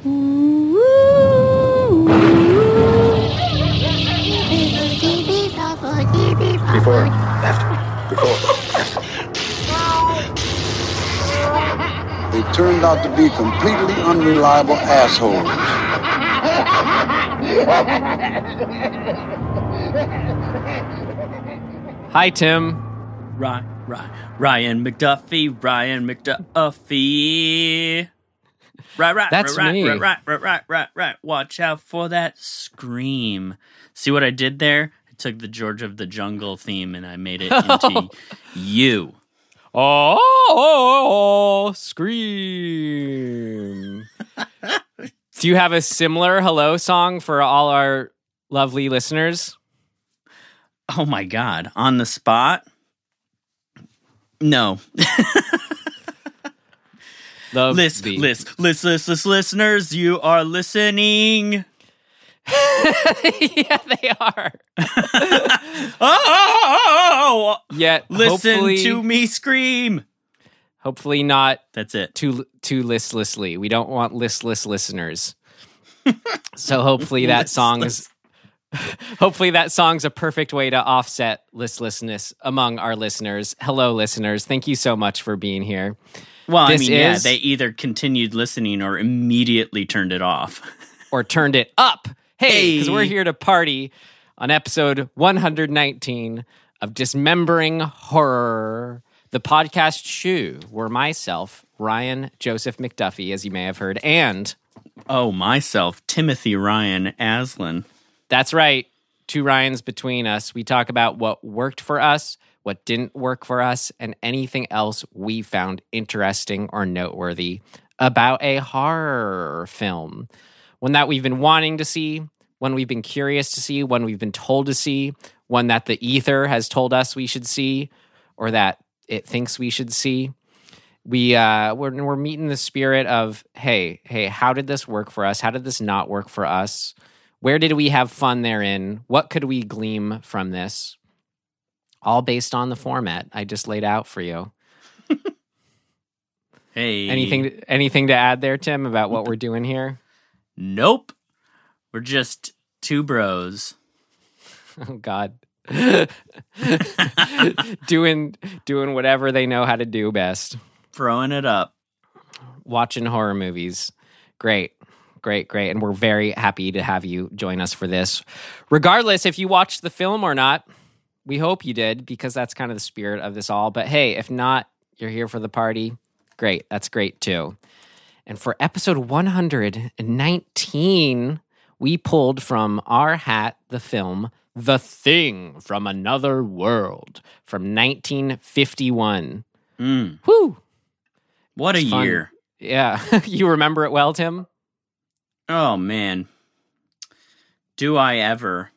Before, after, before, after. They turned out to be completely unreliable assholes. Hi, Tim. Ryan, Ryan, Ryan McDuffie, Ryan McDuffie. Right, right, That's right, me. right, right, right, right, right, right. Watch out for that scream. See what I did there? I took the George of the Jungle theme and I made it into you. Oh, scream. Do you have a similar hello song for all our lovely listeners? Oh my god, on the spot? No. Love List, the- list, list, list, list, listeners, you are listening. yeah, they are. Oh, oh, oh, oh, Yet, listen to me scream. hopefully not That's it. too too listlessly. We don't want listless listeners. so hopefully that song is hopefully that song's a perfect way to offset listlessness among our listeners. Hello listeners. Thank you so much for being here. Well, I This mean, yeah, they either continued listening or immediately turned it off. or turned it up. Hey, because Hey. we're here to party on episode 119 of Dismembering Horror, the podcast shoe, where myself, Ryan Joseph McDuffie, as you may have heard, and Oh, myself, Timothy Ryan Aslan. that's right, two Ryans between us. We talk about what worked for us, what didn't work for us, and anything else we found interesting or noteworthy about a horror film. One that we've been wanting to see, one we've been curious to see, one we've been told to see, one that the ether has told us we should see, or that it thinks we should see. We uh, we're we're meeting the spirit of hey hey how did this work for us? How did this not work for us? Where did we have fun therein? What could we glean from this? All based on the format I just laid out for you. Hey. Anything anything to add there, Tim, about what we're doing here? Nope. We're just two bros. Oh God. doing doing whatever they know how to do best. Throwing it up. Watching horror movies. Great. Great, great. And we're very happy to have you join us for this. Regardless if you watched the film or not, we hope you did because that's kind of the spirit of this all. But hey, if not, you're here for the party. Great. That's great too. And for episode 119, we pulled from our hat the film The Thing from Another World from 1951. Mm, Whew. what a fun. year. Yeah. you remember it well, Tim? Oh, man. Do I ever?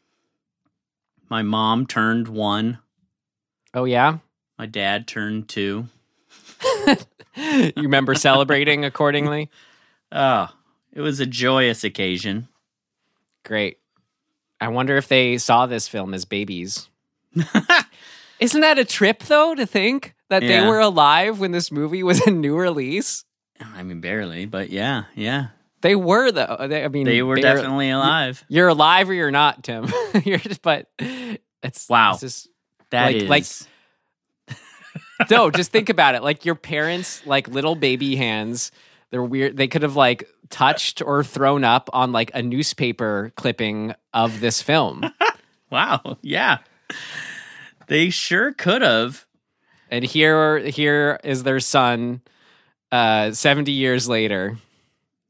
My mom turned one. Oh, yeah? My dad turned two. you remember celebrating accordingly? Oh, it was a joyous occasion. Great. I wonder if they saw this film as babies. Isn't that a trip, though, to think that they were alive when this movie was a new release? I mean, barely, but yeah, yeah. They were, though. They, I mean, They were definitely alive. You're alive or you're not, Tim. you're just, but it's Wow. It's just, That like- is like- no, just think about it. Like your parents, like little baby hands, they're weird. They could have like touched or thrown up on like a newspaper clipping of this film. wow. Yeah, they sure could have. and here, here is their son, uh, seventy years later.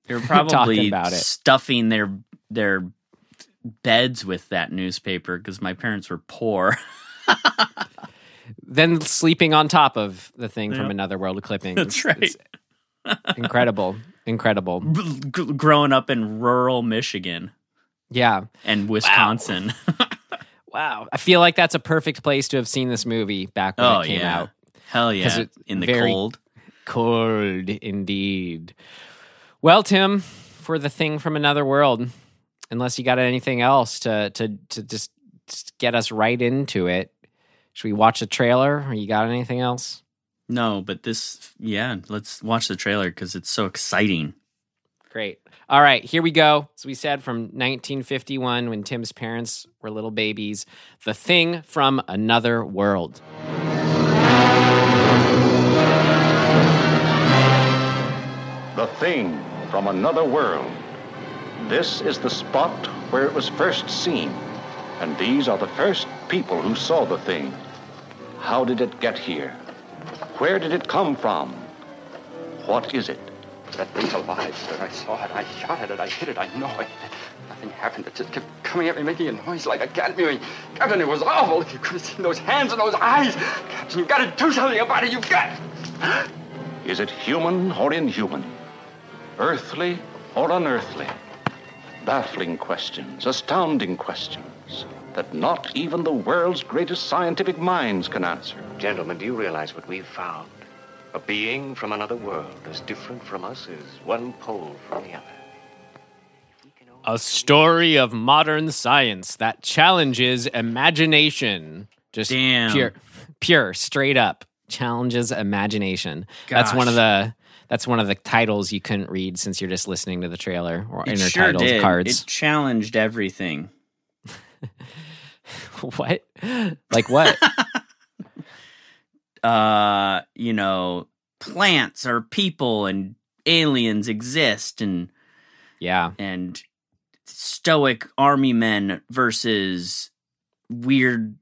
They were probably about it. stuffing their their beds with that newspaper because my parents were poor. Then sleeping on top of the thing from another world clipping. That's right. Incredible, incredible. G- growing up in rural Michigan Yeah. and Wisconsin. Wow. I feel like that's a perfect place to have seen this movie back when oh it came yeah, out. Hell yeah, in the cold. Cold indeed. Well, Tim, for the thing from another world, unless you got anything else to to to just, just get us right into it, should we watch a trailer? Or you got anything else? No, but this, yeah, let's watch the trailer because it's so exciting. Great. All right, here we go. So we said from 1951 when Tim's parents were little babies, The Thing from Another World. The Thing from Another World. This is the spot where it was first seen, and these are the first people who saw the thing. How did it get here? Where did it come from? What is it? That thing's alive, sir. I saw it. I shot at it. I hit it. I know it. Nothing happened. It just kept coming at me, making a noise like a cat mewing. Captain, it was awful. If you could have seen those hands and those eyes. Captain, you've got to do something about it. You've got. Is it human or inhuman? Earthly or unearthly? Baffling questions, astounding questions that not even the world's greatest scientific minds can answer. Gentlemen, do you realize what we've found? A being from another world, as different from us as one pole from the other. If we can only- A story of modern science that challenges imagination. Just Damn. pure, pure, straight up challenges imagination. That's one of the that's one of the titles you couldn't read since you're just listening to the trailer or It intertitled sure cards. It challenged everything. what? Like what? Uh, you know, plants or people and aliens exist and yeah. and stoic army men versus weird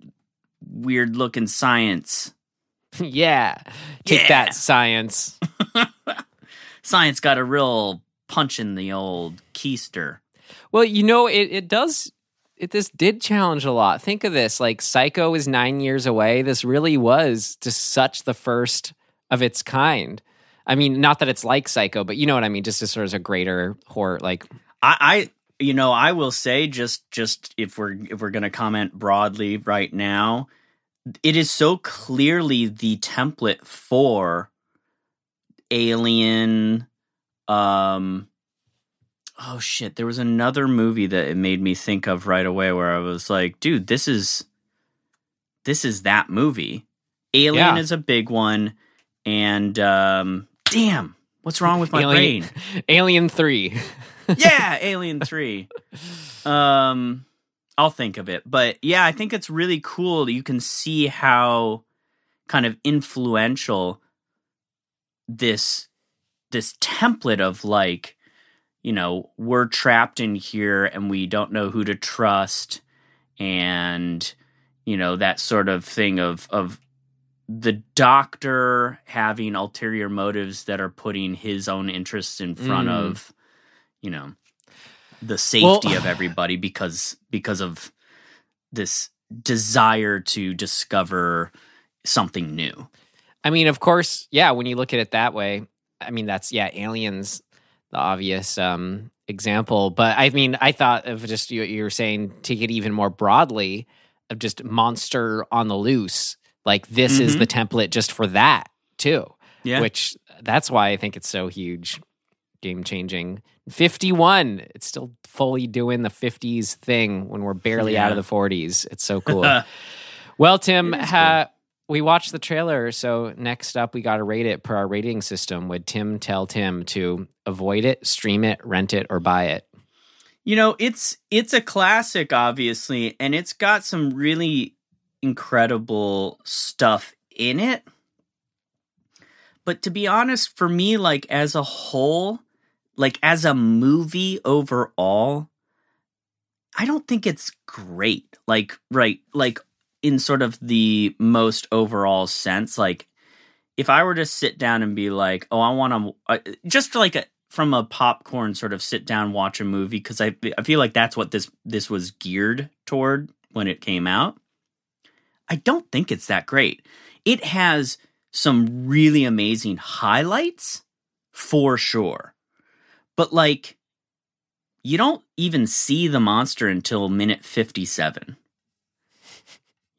weird looking science. yeah. Take Yeah. that science. Science got a real punch in the old keister. Well, you know, it, it does. It this did challenge a lot. Think of this: like Psycho is nine years away. This really was just such the first of its kind. I mean, not that it's like Psycho, but you know what I mean. Just as sort of a greater horror, like I, I you know I will say just just if we're if we're going to comment broadly right now, it is so clearly the template for Alien. Um, oh shit, there was another movie that it made me think of right away where I was like, dude, this is this is that movie. Alien Yeah. is a big one, and um, damn, what's wrong with my Alien- brain? Alien Three. yeah, Alien 3. Um I'll think of it. But yeah, I think it's really cool. You can see how kind of influential this this template of like, you know, we're trapped in here and we don't know who to trust and you know, that sort of thing of of the doctor having ulterior motives that are putting his own interests in front Mm. of you know the safety Well- of everybody because because of this desire to discover something new I mean, of course, yeah. When you look at it that way, I mean, that's yeah, aliens, the obvious um, example. But I mean, I thought of just you, you were saying take it even more broadly of just monster on the loose. Like this is Mhm. the template just for that too. yeah Which that's why I think it's so huge, game changing. Fifty one, it's still fully doing the fifties thing when we're barely out of the forties. It's so cool. Well, Tim, is ha- we watched the trailer, so next up we got to rate it per our rating system. Would Tim tell Tim to avoid it, stream it, rent it, or buy it? You know, it's it's a classic, obviously, and it's got some really incredible stuff in it. But to be honest, for me, like as a whole, like as a movie overall, I don't think it's great. Like, right, like in sort of the most overall sense, like if I were to sit down and be like, "Oh, I want to," just like a, from a popcorn sort of sit down watch a movie because I I feel like that's what this this was geared toward when it came out. I don't think it's that great. It has some really amazing highlights for sure, but like you don't even see the monster until minute fifty seven.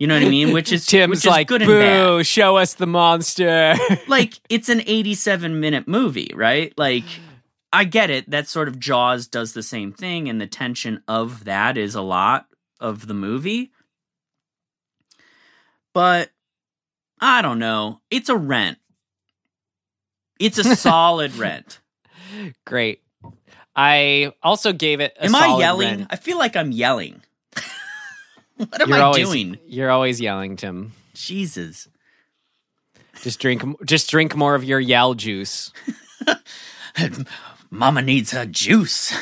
You know what I mean? Which is Tim's which is like, good and bad "Boo! Show us the monster." like it's an 87 minute movie, right? Like I get it. That sort of Jaws does the same thing, and the tension of that is a lot of the movie. But I don't know. It's a rent. It's a solid rent. Great. I also gave it. A Am I yelling? Ren. I feel like I'm yelling. what am You're I always, doing? You're always yelling, Tim. Jesus. Just drink. Just drink more of your yell juice. Mama needs her juice.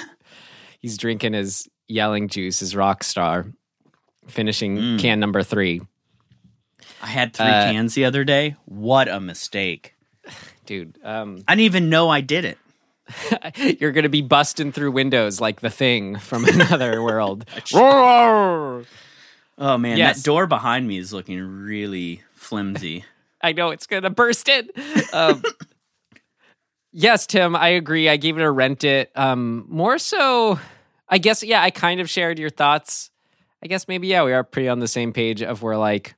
He's drinking his yelling juice. His rock star, finishing Mm. can number three. I had three Uh, cans the other day. What a mistake. Dude, um, I didn't even know I did it. you're gonna be busting through windows like the thing from another world. Oh man, Yes. that door behind me is looking really flimsy. I know it's gonna burst in. Um, yes, Tim, I agree. I gave it a rent it. Um, more so, I guess. Yeah, I kind of shared your thoughts. I guess maybe yeah, we are pretty on the same page of where like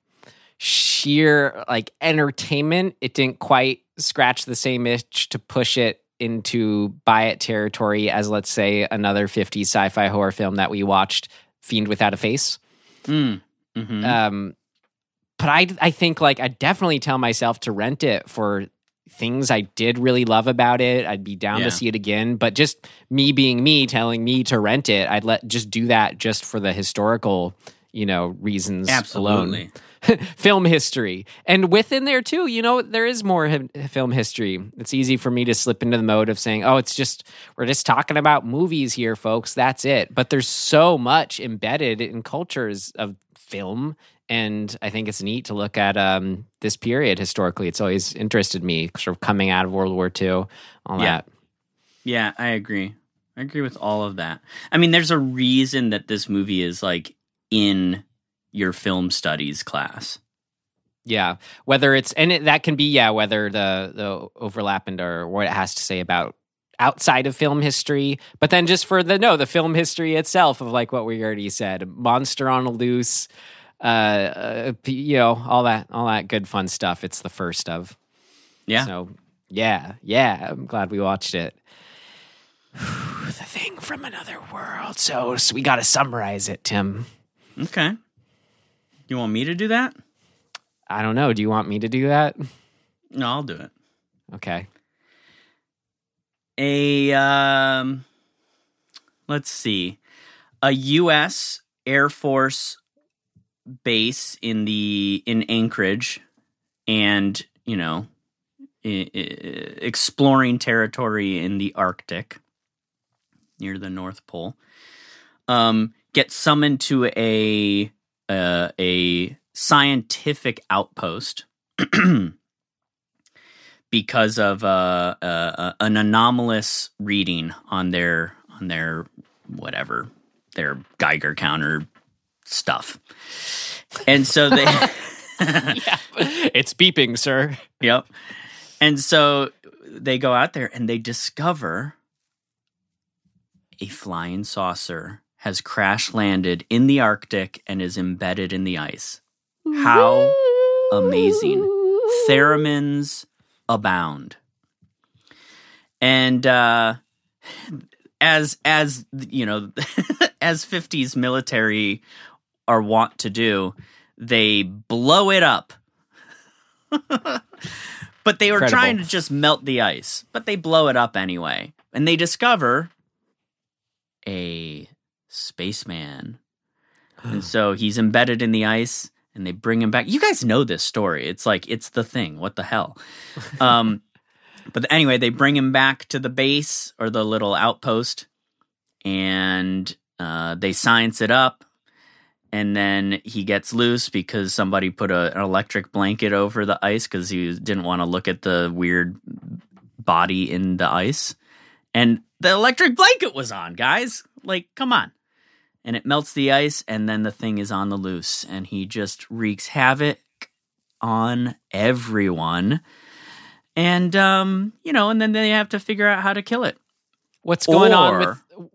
sheer like entertainment. It didn't quite scratch the same itch to push it into buy it territory as let's say another 50 sci-fi horror film that we watched, Fiend Without a Face. Mm. hmm Um, but I I think like I definitely tell myself to rent it for things I did really love about it. I'd be down Yeah. to see it again. But just me being me, telling me to rent it, I'd let just do that just for the historical, you know, reasons Absolutely. alone. film history, and within there too, you know, there is more hi- film history. It's easy for me to slip into the mode of saying, "Oh, it's just we're just talking about movies here, folks. That's it." But there's so much embedded in cultures of film and I think it's neat to look at um, this period historically. It's always interested me, sort of coming out of World War II, all Yeah. that. Yeah, I agree. I agree with all of that. I mean, there's a reason that this movie is like in your film studies class. Yeah, whether it's and it, that can be yeah, whether the the overlap and or what it has to say about outside of film history, but then just for the no the film history itself of like what we already said, monster on a loose, uh, uh you know all that all that good fun stuff. It's the first of Yeah. So yeah, yeah, I'm glad we watched it. the thing from another world. So, so we got to summarize it, Tim. Okay. You want me to do that? I don't know. Do you want me to do that? No, I'll do it. Okay. A um let's see. A US Air Force base in the in Anchorage and, you know, i- i- exploring territory in the Arctic near the North Pole. Um get summoned to a uh, a scientific outpost because of uh, uh, uh, an anomalous reading on their on their whatever their Geiger counter stuff, and so they. yeah. It's beeping, sir. Yep. And so they go out there and they discover a flying saucer has crash landed in the Arctic and is embedded in the ice. How amazing. Theremins abound. And uh as as you know as 50s military are wont to do, they blow it up. but they were Incredible. trying to just melt the ice, but they blow it up anyway. And they discover a spaceman. and so he's embedded in the ice and they bring him back. You guys know this story. It's like it's the thing. What the hell? Um but anyway, they bring him back to the base or the little outpost and uh, they science it up and then he gets loose because somebody put a, an electric blanket over the ice because he didn't want to look at the weird body in the ice and the electric blanket was on guys like come on and it melts the ice and then the thing is on the loose. And he just wreaks havoc on everyone. And um you know and then they have to figure out how to kill it. What's going on with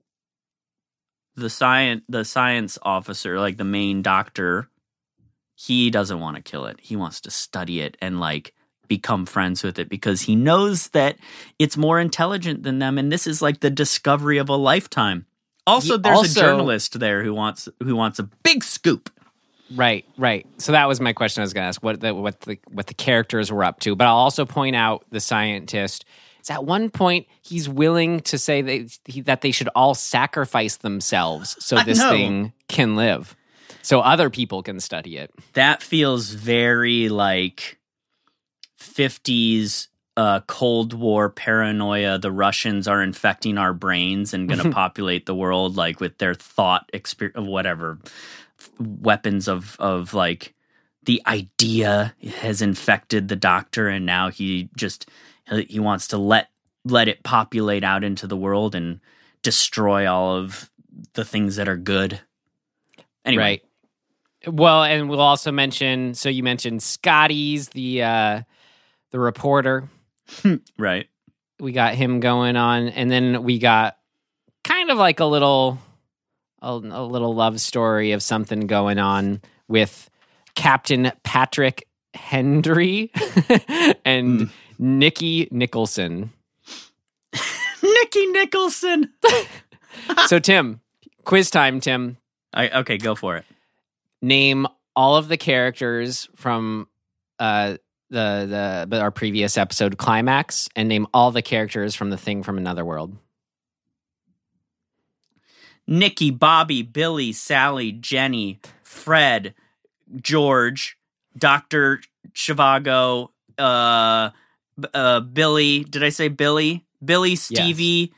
the science the science officer like the main doctor he doesn't want to kill it. He wants to study it and like become friends with it because he knows that it's more intelligent than them. And this is like the discovery of a lifetime also He there's also- a journalist there who wants who wants a big scoop Right, right. So that was my question. I was going to ask what the what the what the characters were up to, but I'll also point out the scientist. is at one point he's willing to say that, he, that they should all sacrifice themselves so this thing can live, so other people can study it. That feels very like 50s uh, Cold War paranoia. The Russians are infecting our brains and going to populate the world like with their thought experience, of whatever weapons of of like the idea has infected the doctor, and now he just he wants to let let it populate out into the world and destroy all of the things that are good. Anyway, Right. Well, and we'll also mention. So you mentioned Scotty's the uh, the reporter. right. We got him going on, and then we got kind of like a little a, a little love story of something going on with Captain Patrick Hendry and Nikki Nicholson. Nikki Nicholson. So Tim, quiz time, Tim. I, okay, go for it. name all of the characters from uh the the but our previous episode climax and name all the characters from the thing from another world Nikki, Bobby, Billy, Sally, Jenny, Fred, George, Doctor Zhivago, uh, uh, Billy. Did I say Billy? Billy, Stevie,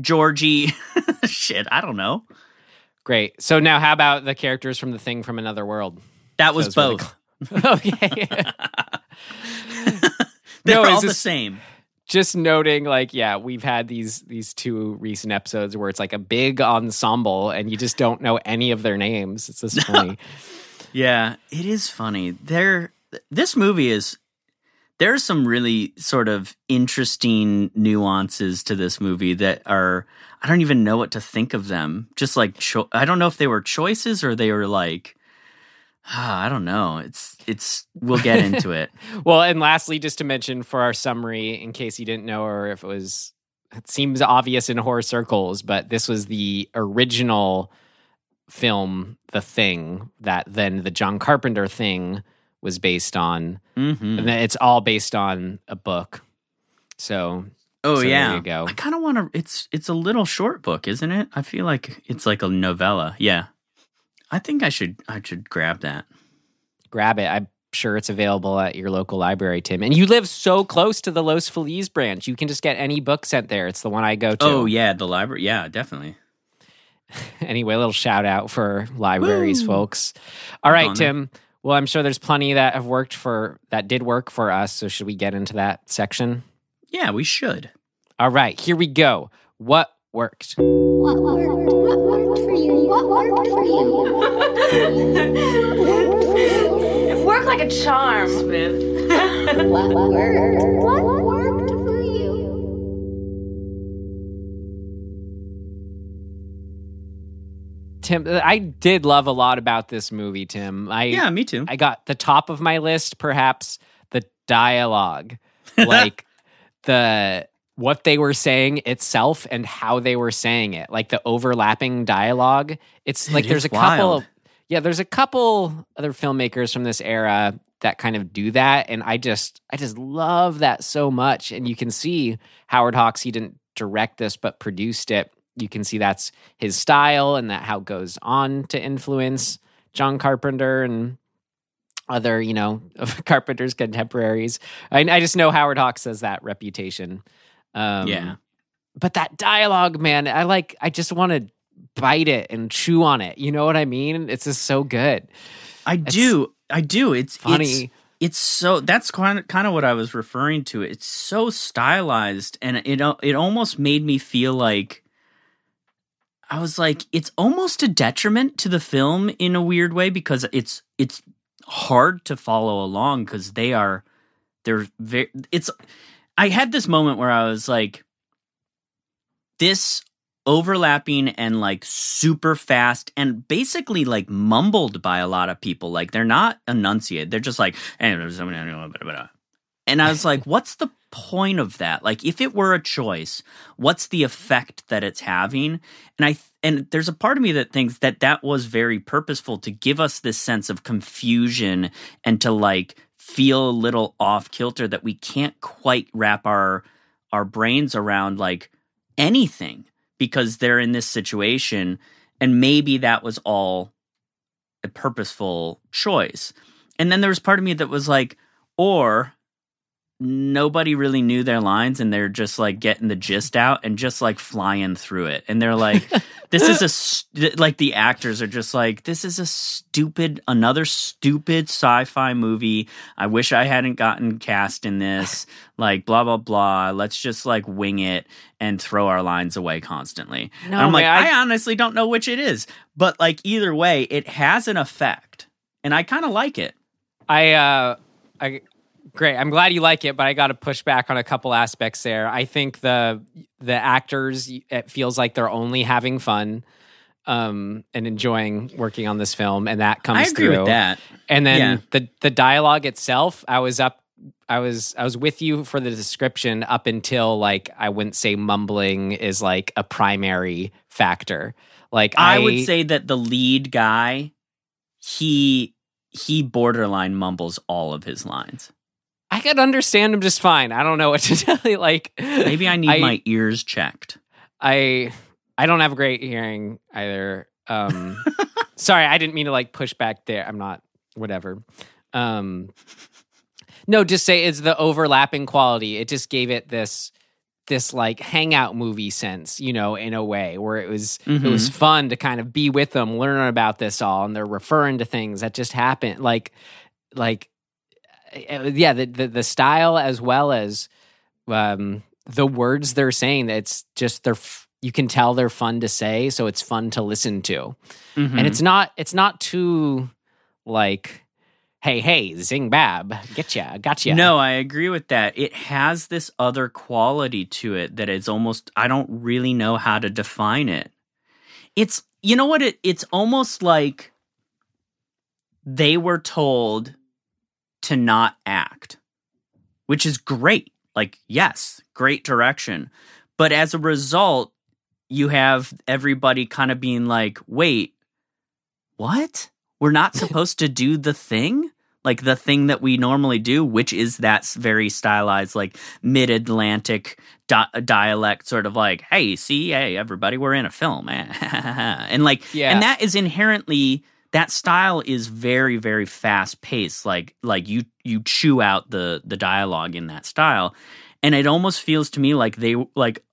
Georgie. Shit, I don't know. great so now how about the characters from the thing from another world That was Those were the both. okay They're No, all the same. just noting like yeah we've had these these two recent episodes where it's like a big ensemble and you just don't know any of their names it's just funny Yeah, it is funny. There, this movie is. There's some really sort of interesting nuances to this movie that are. I don't even know what to think of them. Just like cho- I don't know if they were choices or they were like. Ah, I don't know. It's it's. We'll get into it. Well, and lastly, just to mention for our summary, in case you didn't know or if it was, it seems obvious in horror circles, but this was the original film, The Thing, that then the John Carpenter thing was based on. hmm And then it's all based on a book. So, Oh So yeah. you go. I kind of want to. It's it's a little short book, isn't it? I feel like it's like a novella. Yeah. I think I should I should grab that. grab it. I'm sure it's available at your local library, Tim. And you live so close to the Los Feliz branch. You can just get any book sent there. It's the one I go to. Oh yeah, the library. Yeah, definitely. anyway, a little shout out for libraries, Woo. folks. All right, on there. Tim. Well, I'm sure there's plenty that have worked for that did work for us. So should we get into that section? Yeah, we should. All right, here we go. What worked? What worked? What worked for you? What worked for you? What worked for you? It worked like a charm. What worked? What worked for you? Tim, I did love a lot about this movie, Tim. I Yeah, me too. I got the top of my list, perhaps the dialogue, like the what they were saying itself and how they were saying it, like the overlapping dialogue. It's like It there's a couple of yeah, there's a couple other filmmakers from this era that kind of do that, and I just I just love that so much. And you can see Howard Hawks he didn't direct this but produced it. You can see that's his style and that how it goes on to influence John Carpenter and other, you know, of Carpenter's contemporaries. I, I just know Howard Hawks has that reputation. Um, Yeah. But that dialogue, man, I like, I just want to bite it and chew on it. You know what I mean? It's just so good. I do. I do. It's funny. It's, it's so that's kind of kind of what I was referring to. It's so stylized, and it it almost made me feel like I was like, it's almost a detriment to the film in a weird way because it's it's hard to follow along because they are they're very. It's I had this moment where I was like, this overlapping and like super fast and basically like mumbled by a lot of people. Like they're not enunciated. They're just like, and I was like, what's the point of that? Like, if it were a choice, what's the effect that it's having? And I, and there's a part of me that thinks that that was very purposeful to give us this sense of confusion and to like feel a little off kilter that we can't quite wrap our our brains around like anything because they're in this situation and maybe that was all a purposeful choice. And then there was part of me that was like, or nobody really knew their lines and they're just like getting the gist out and just like flying through it. And they're like, this is a, st- like the actors are just like, this is a stupid, another stupid sci fi movie. I wish I hadn't gotten cast in this. Like, blah, blah, blah. Let's just like wing it and throw our lines away constantly. No, and I'm like, I- I honestly don't know which it is. But like, either way, it has an effect. And I kind of like it. I uh I great. I'm glad you like it, but I got to push back on a couple aspects there. I think the the actors it feels like they're only having fun um and enjoying working on this film and that comes I agree through. with that. And then Yeah. the the dialogue itself, I was up I was I was with you for the description up until like I wouldn't say mumbling is like a primary factor. Like I, I, would say that the lead guy, he he borderline mumbles all of his lines. I could understand him just fine. I don't know what to tell you. Like Maybe I need I- my ears checked. I I don't have great hearing either. Um sorry, I didn't mean to like push back there. I'm not whatever. Um no, just say it's the overlapping quality. It just gave it this this like hangout movie sense, you know, in a way where it was it was fun to kind of be with them, learn about this all, and they're referring to things that just happened. Like like yeah, the the, the style as well as um the words they're saying it's just they're f- you can tell they're fun to say so it's fun to listen to Mm-hmm. and it's not it's not too like hey hey zing bab getcha, gotcha No, I agree with that. It has this other quality to it that is almost I don't really know how to define it. It's you know what it it's almost like they were told to not act, which is great. Like yes, great direction. But as a result, you have everybody kind of being like, "Wait, what? We're not supposed to do the thing?" like the thing that we normally do, which is that very stylized, like mid Atlantic di- dialect, sort of like, hey, see, hey, everybody, we're in a film. and like, Yeah. and that is inherently, that style is very, very fast paced. Like, like you, you chew out the, the dialogue in that style. And it almost feels to me like they, like,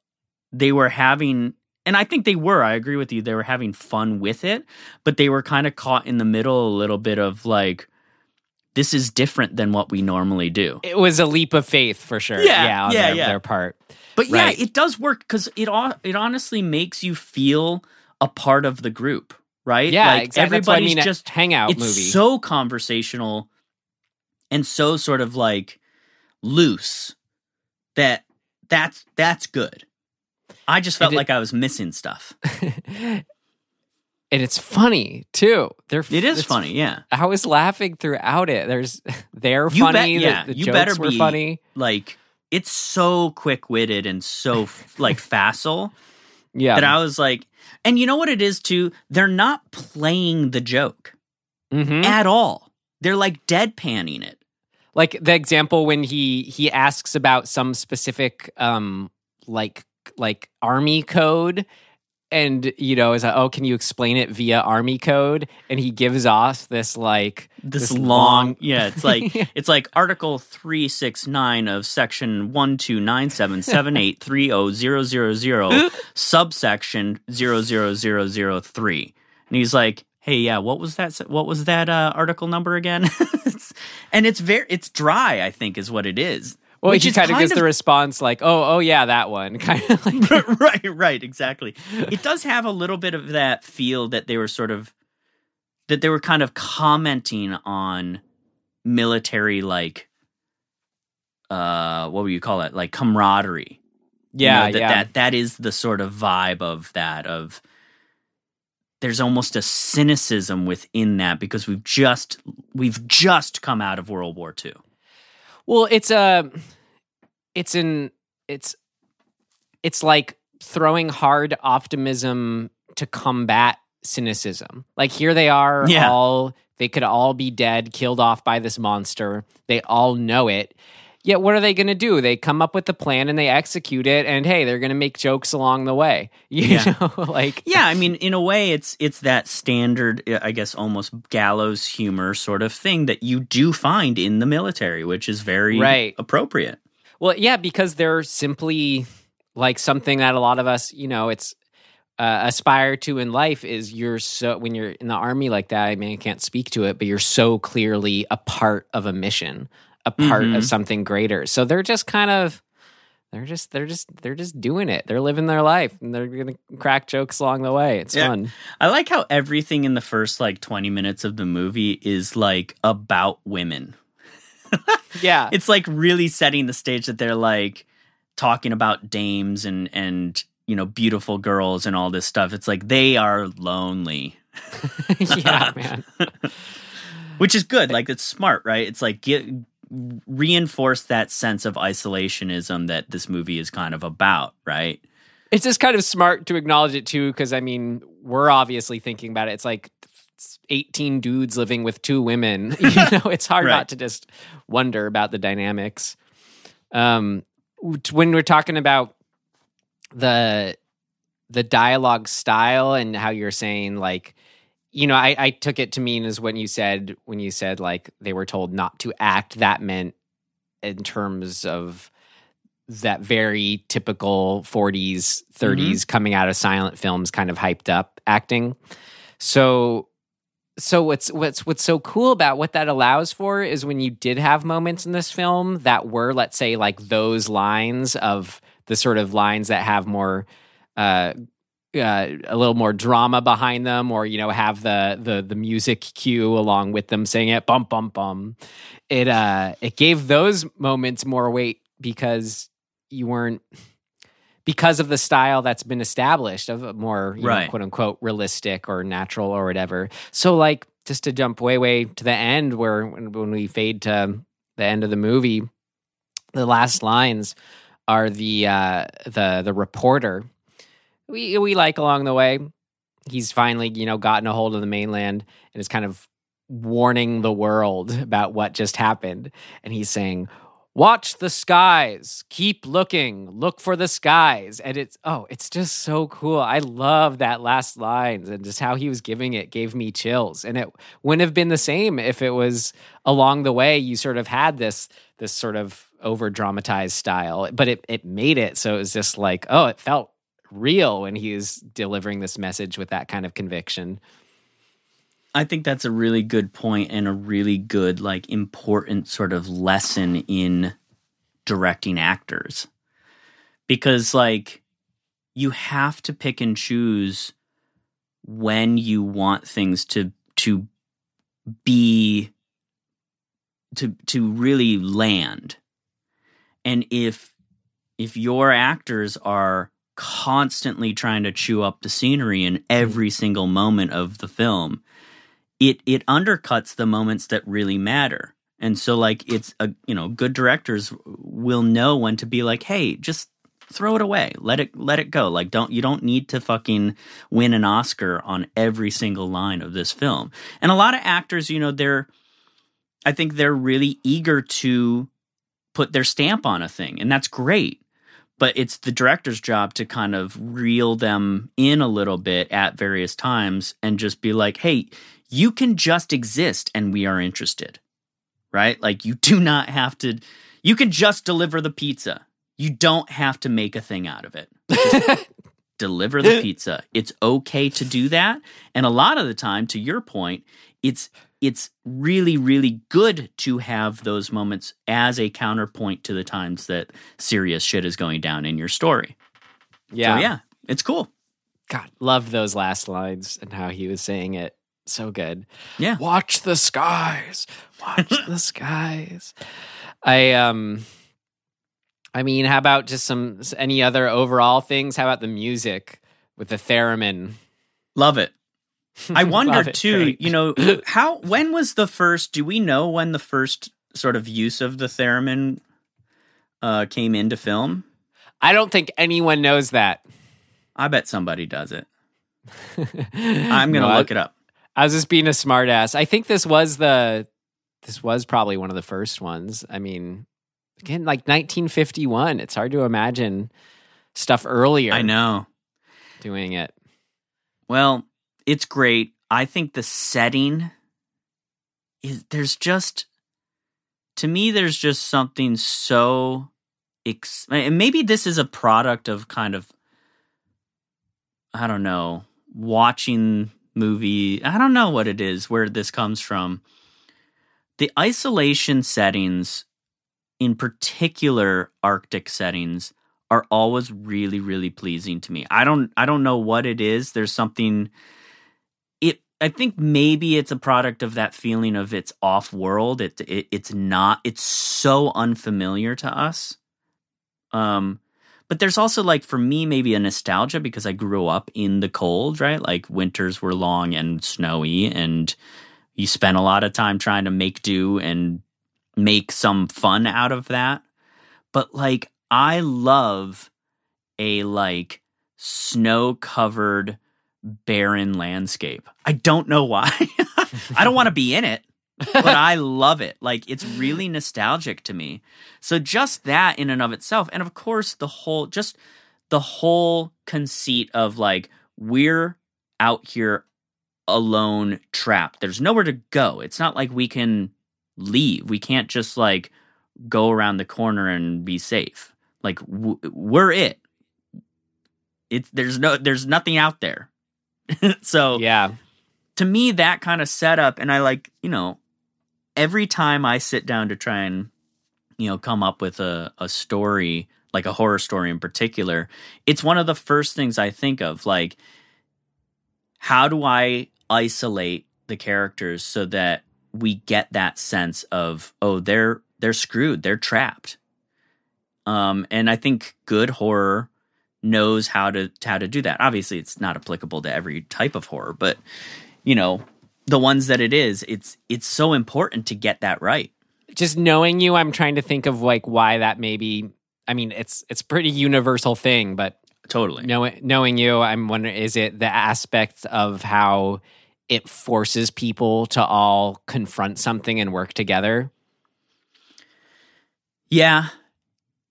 they were having, and I think they were, I agree with you, they were having fun with it, but they were kind of caught in the middle a little bit of like, this is different than what we normally do. it was a leap of faith for sure Yeah, yeah on yeah, their, yeah. their part But yeah, it does work because it it honestly makes you feel a part of the group, right? yeah like exactly. What I everybody's mean, just hangout it's movie so conversational and so sort of like loose that that's that's good. I just felt it- like I was missing stuff. and it's funny too they're It is funny, yeah. I was laughing throughout it. There's they're You bet- funny. the- yeah, the, you jokes better were be- funny. Like it's so quick witted and so like facile. Yeah, that I was like, and you know what it is too? They're not playing the joke Mhm. at all. They're like deadpanning it. like the example when he he asks about some specific um like like army code and you know is like oh can you explain it via army code and he gives off this like This, This long, long- yeah, it's like it's like Article three six nine of Section one two nine seven seven eight three zero zero zero zero, subsection zero zero zero zero three, and he's like, "Hey, yeah, what was that? What was that uh, article number again?" It's- and it's very, it's dry. I think is what it is. Well Which he kind of gives of- the response like oh oh yeah that one kind of like right, right, exactly. It does have a little bit of that feel that they were sort of that they were kind of commenting on military like uh what would you call it? Like camaraderie. You yeah know, that, yeah that that is the sort of vibe of that of there's almost a cynicism within that because we've just we've just come out of World War II. Well, it's a, it's an, it's, it's like throwing hard optimism to combat cynicism. Like here they are, Yeah. all they could all be dead, killed off by this monster. They all know it, yeah, what are they going to do? They come up with the plan and they execute it, and hey, they're going to make jokes along the way. You Yeah. know, like Yeah, I mean, in a way, it's it's that standard, I guess, almost gallows humor sort of thing that you do find in the military, which is very Right. appropriate. Well, yeah, because they're simply like something that a lot of us, you know, it's uh, aspire to in life is you're so when you're in the army like that. I mean, I can't speak to it, but you're so clearly a part of a mission, a part Mhm. of something greater. So they're just kind of they're just they're just they're just doing it. They're living their life and they're gonna crack jokes along the way. It's Yeah. fun. I like how everything in the first like 20 minutes of the movie is like about women. Yeah. It's like really setting the stage that they're like talking about dames and and you know beautiful girls and all this stuff. It's like they are lonely. yeah, man. which is good like it's smart right it's like get reinforce that sense of isolationism that this movie is kind of about right It's just kind of smart to acknowledge it too, because I mean, we're obviously thinking about it. It's like 18 dudes living with two women. You know, it's hard Right. not to just wonder about the dynamics. Um, when we're talking about the the dialogue style and how you're saying like you know I, I took it to mean as when you said when you said like they were told not to act that meant in terms of that very typical 40s 30s coming out of silent films kind of hyped up acting. So so what's what's what's so cool about what that allows for is when you did have moments in this film that were let's say like those lines of the sort of lines that have more uh uh, a little more drama behind them, or you know, have the the the music cue along with them saying it, bum bum bum. It uh, it gave those moments more weight because you weren't because of the style that's been established of a more you know, quote unquote realistic or natural or whatever. So like just to jump way way to the end where when, when we fade to the end of the movie, the last lines are the uh, the the reporter we we like along the way. He's finally you know gotten a hold of the mainland and is kind of warning the world about what just happened, and he's saying. Watch the skies. Keep looking. Look for the skies. And it's oh, it's just so cool. I love that last lines and just how he was giving it gave me chills. And it wouldn't have been the same if it was along the way you sort of had this this sort of over dramatized style. But it it made it so it was just like, oh, it felt real when he was delivering this message with that kind of conviction. i think that's a really good point and a really good like important sort of lesson in directing actors because like you have to pick and choose when you want things to to be to to really land and if if your actors are constantly trying to chew up the scenery in every single moment of the film it it undercuts the moments that really matter. And so like it's a you know good directors will know when to be like hey just throw it away. Let it let it go. Like don't you don't need to fucking win an oscar on every single line of this film. And a lot of actors you know they're i think they're really eager to put their stamp on a thing and that's great but it's the director's job to kind of reel them in a little bit at various times and just be like hey you can just exist and we are interested right? Like you do not have to you can just deliver the pizza. You don't have to make a thing out of it. Deliver the pizza. It's okay to do that. And a lot of the time to your point it's it's really really good to have those moments as a counterpoint to the times that serious shit is going down in your story Yeah. so yeah it's cool God, love those last lines and how he was saying it. So good. Yeah. Watch the skies. Watch the skies. I um I mean, how about just some any other overall things? How about the music with the theremin? love it I wonder it. too, you know, how when was the first do we know when the first sort of use of the theremin uh came into film? I don't think anyone knows that. I bet somebody does it. I'm going to No, look I, it up. I was just being a smartass. I think this was the this was probably one of the first ones. I mean, again like 1951. It's hard to imagine stuff earlier. I know. doing it. Well, it's great. I think the setting is there's just to me there's just something so ex- and maybe this is a product of kind of I don't know, watching movie. I don't know what it is where this comes from. The isolation settings in particular arctic settings are always really really pleasing to me. I don't I don't know what it is. There's something I think maybe it's a product of that feeling of it's off world. It, it it's not it's so unfamiliar to us. Um but there's also like for me maybe a nostalgia because I grew up in the cold, right? Like winters were long and snowy and you spent a lot of time trying to make do and make some fun out of that. But like I love a like snow covered barren landscape. I don't know why. I don't want to be in it, but I love it. Like it's really nostalgic to me. So just that in and of itself and of course the whole just the whole conceit of like we're out here alone trapped. There's nowhere to go. It's not like we can leave. We can't just like go around the corner and be safe. Like w- we're it. It's there's no there's nothing out there. so Yeah. to me that kind of setup and I like, you know, every time I sit down to try and you know come up with a a story like a horror story in particular, it's one of the first things I think of like how do I isolate the characters so that we get that sense of oh they're they're screwed, they're trapped. Um and I think good horror knows how to how to do that. Obviously it's not applicable to every type of horror, but you know, the ones that it is, it's it's so important to get that right. Just knowing you, I'm trying to think of like why that maybe. I mean, it's it's a pretty universal thing, but Totally. knowing knowing you, I'm wondering is it the aspect of how it forces people to all confront something and work together? Yeah.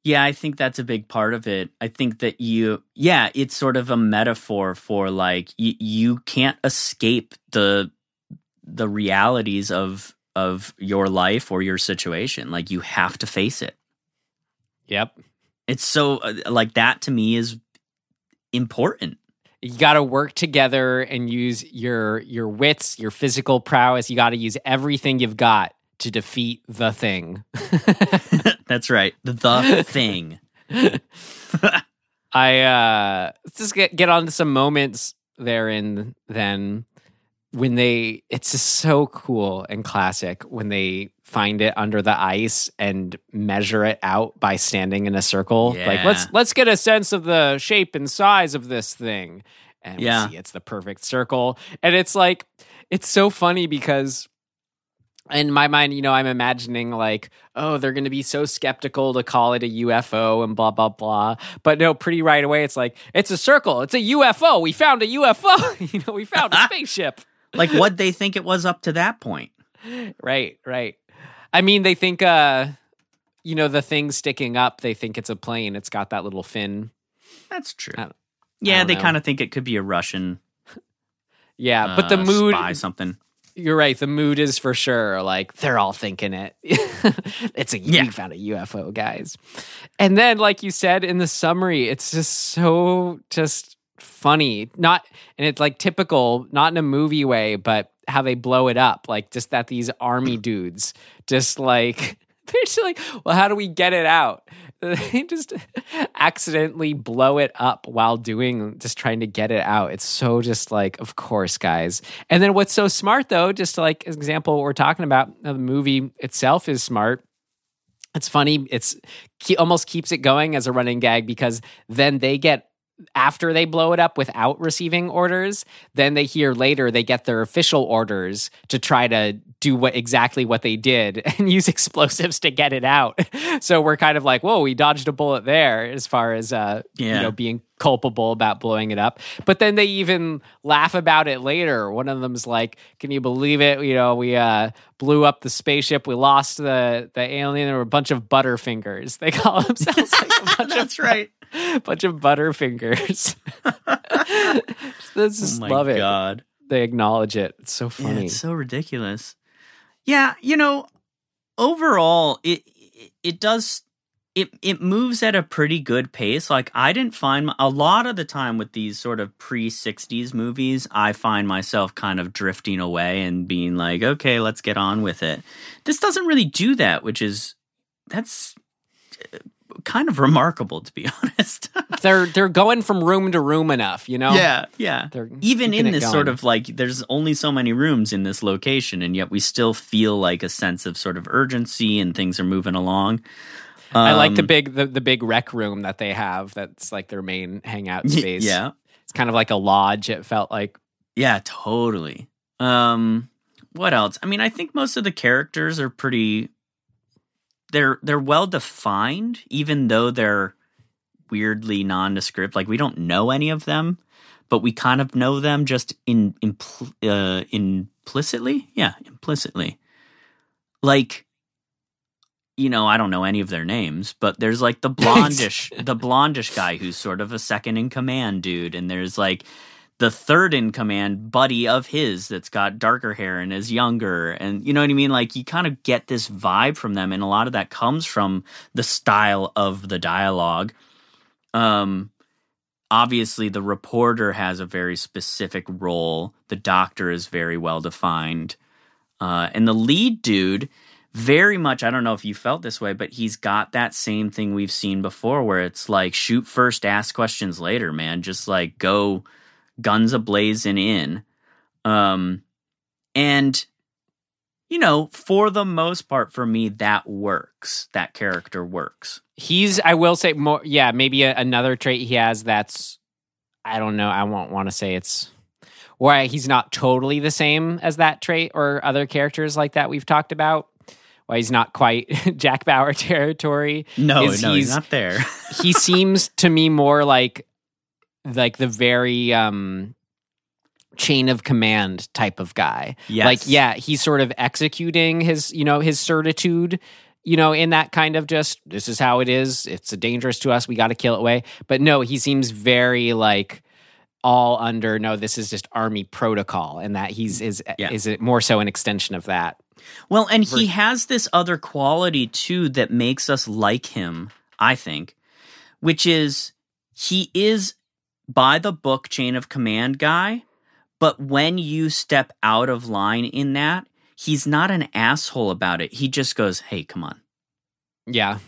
Yeah, I think that's a big part of it. I think that you, yeah, it's sort of a metaphor for like you, you can't escape the the realities of of your life or your situation. Like you have to face it. Yep. It's so uh, like that to me is important. You got to work together and use your your wits, your physical prowess. You got to use everything you've got to defeat the thing. That's right. The thing. I uh let's just get get on to some moments therein then when they it's just so cool and classic when they find it under the ice and measure it out by standing in a circle. Like let's let's get a sense of the shape and size of this thing. And Yeah. see it's the perfect circle. And it's like it's so funny because in my mind, you know, I'm imagining like, oh, they're going to be so skeptical to call it a UFO and blah blah blah. But no, pretty right away, it's like it's a circle. It's a UFO. We found a UFO. you know, we found a spaceship. Like what they think it was up to that point. Right, right. I mean, they think, uh, you know, the thing sticking up. They think it's a plane. It's got that little fin. That's true. Yeah, they kind of think it could be a Russian Yeah, but the uh, mood. spy something. You're right. The mood is for sure like they're all thinking it. it's a Yeah. we found a UFO, guys. And then, like you said in the summary, it's just so just funny. Not and it's like typical, not in a movie way, but how they blow it up. Like just that these army dudes just like they're just like, well, how do we get it out? They just accidentally blow it up while doing just trying to get it out. It's so just like, of course, guys. And then what's so smart though, just like example what we're talking about, the movie itself is smart. It's funny. It's almost keeps it going as a running gag because then they get after they blow it up without receiving orders. Then they hear later they get their official orders to try to do what exactly what they did and use explosives to get it out. So we're kind of like, whoa, we dodged a bullet there as far as uh, you know being culpable about blowing it up. But then they even laugh about it later. One of them's like, "Can you believe it? You know, we uh, blew up the spaceship. We lost the the alien. There were a bunch of butterfingers. They call themselves like a bunch That's of right. bunch of butterfingers. This Oh just my love it. god. They acknowledge it. It's so Yeah, funny. it's so ridiculous. Yeah, you know, overall it it, it does it it moves at a pretty good pace. Like I didn't find my, a lot of the time with these sort of pre 60s movies, I find myself kind of drifting away and being like, "Okay, let's get on with it." This doesn't really do that, which is that's kind of remarkable to be honest. they're they're going from room to room enough, you know. yeah, yeah. They're even in this sort of like there's only so many rooms in this location and yet we still feel like a sense of sort of urgency and things are moving along I like the Um, big the, the big rec room that they have. That's like their main hangout space. yeah it's kind of like a lodge. It felt like yeah totally um what else i mean i think most of the characters are pretty they're they're well defined even though they're weirdly nondescript. Like we don't know any of them but we kind of know them just in impl- uh, implicitly? Yeah implicitly. Like you know i don't know any of their names but there's like the blondish the blondish guy who's sort of a second in command dude and there's like the third in command buddy of his that's got darker hair and is younger. And you know what i mean? Like you kind of get this vibe from them and a lot of that comes from the style of the dialogue. Um obviously the reporter has a very specific role. The doctor is very well defined. Uh and the lead dude very much i don't know if you felt this way but he's got that same thing we've seen before where it's like shoot first ask questions later man. Just like go guns ablazing in um and you know for the most part for me that works that character works he's. I will say more. Yeah, maybe a, another trait he has that's. I don't know. I won't want to say it's. Why he's not totally the same as that trait or other characters like that we've talked about. Why he's not quite Jack Bauer territory. no no he's he's- not there he seems to me more like like the very um chain of command type of guy. Yes. like yeah he's sort of executing his you know his certitude you know in that kind of just this is how it is. It's dangerous to us. We got to kill it way but no he seems very like all under no this is just army protocol and that he's is Yeah. is it more so an extension of that Well, and he has this other quality too that makes us like him, I think, which is he is by the book chain of command guy, but when you step out of line in that, he's not an asshole about it. He just goes, "Hey, come on." yeah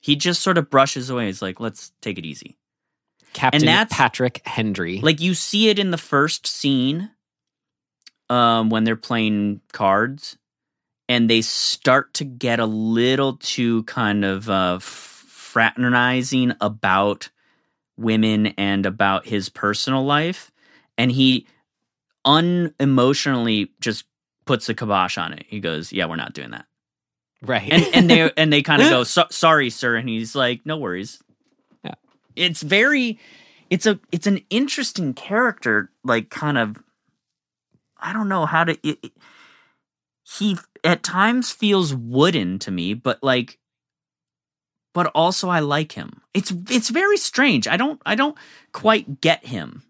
He just sort of brushes away. He's like, "Let's take it easy." captain that's- patrick hendry Like you see it in the first scene um when they're playing cards and they start to get a little too kind of uh fraternizing about women and about his personal life and he unemotionally just puts a kibosh on it. He goes, "Yeah, we're not doing that." right and and they and they kind of go so, sorry sir and he's like no worries Yeah. it's very it's a it's an interesting character like kind of i don't know how to it, it- he at times feels wooden to me but like but also i like him it's it's very strange i don't i don't quite get him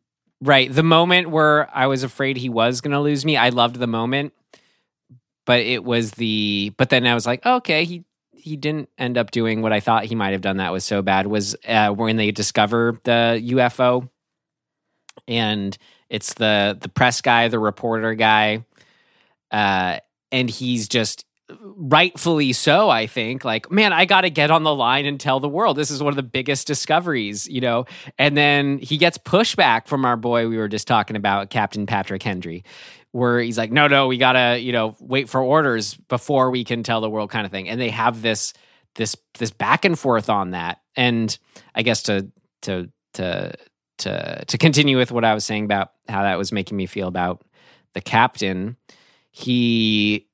Right. The moment where I was afraid he was going to lose me, I loved the moment. But it was the but then I was like, okay, he he didn't end up doing what I thought he might have done that was so bad was uh, when they discover the UFO and it's the the press guy, the reporter guy uh and he's just rightfully so i think. Like man i gotta get on the line and tell the world. This is one of the biggest discoveries you know? And then he gets pushback from our boy we were just talking about captain patrick hendry where he's like no no we gotta you know wait for orders before we can tell the world kind of thing. And they have this this this back and forth on that. And i guess to to to to to continue with what I was saying about how that was making me feel about the captain, he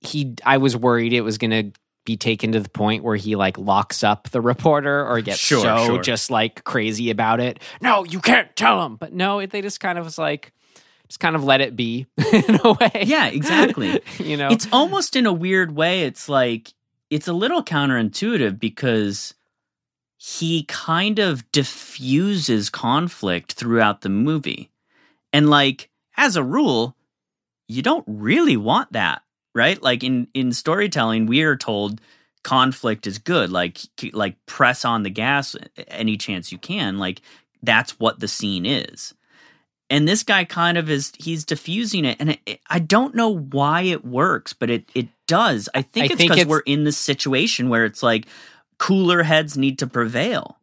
he I was worried it was going to be taken to the point where he like locks up the reporter or gets Sure, so sure. just like crazy about it. No, you can't tell him. But no, it, they just kind of was like just kind of let it be in a way. Yeah, exactly. you know. It's almost in a weird way. It's like it's a little counterintuitive because he kind of diffuses conflict throughout the movie. And like as a rule, you don't really want that, right? Like in in storytelling, we are told conflict is good. Like like press on the gas any chance you can. Like that's what the scene is. And this guy kind of is he's diffusing it and it, it- I don't know why it works, but it it does. I think I it's because we're in this situation where it's like cooler heads need to prevail.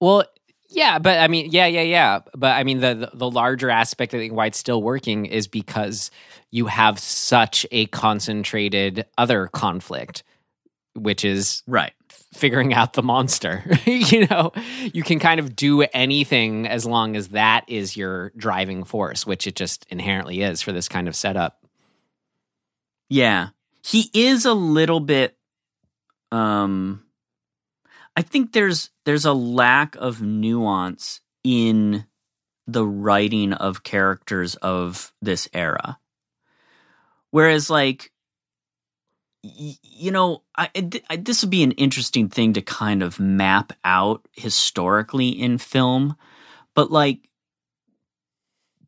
Well, yeah, but I mean, yeah, yeah, yeah. But I mean, the, the the larger aspect I think why it's still working is because you have such a concentrated other conflict, which is Right. figuring out the monster. you know, you can kind of do anything as long as that is your driving force, which it just inherently is for this kind of setup. Yeah. He is a little bit um I think there's there's a lack of nuance in the writing of characters of this era. Whereas like y- you know, I, I this would be an interesting thing to kind of map out historically in film, but like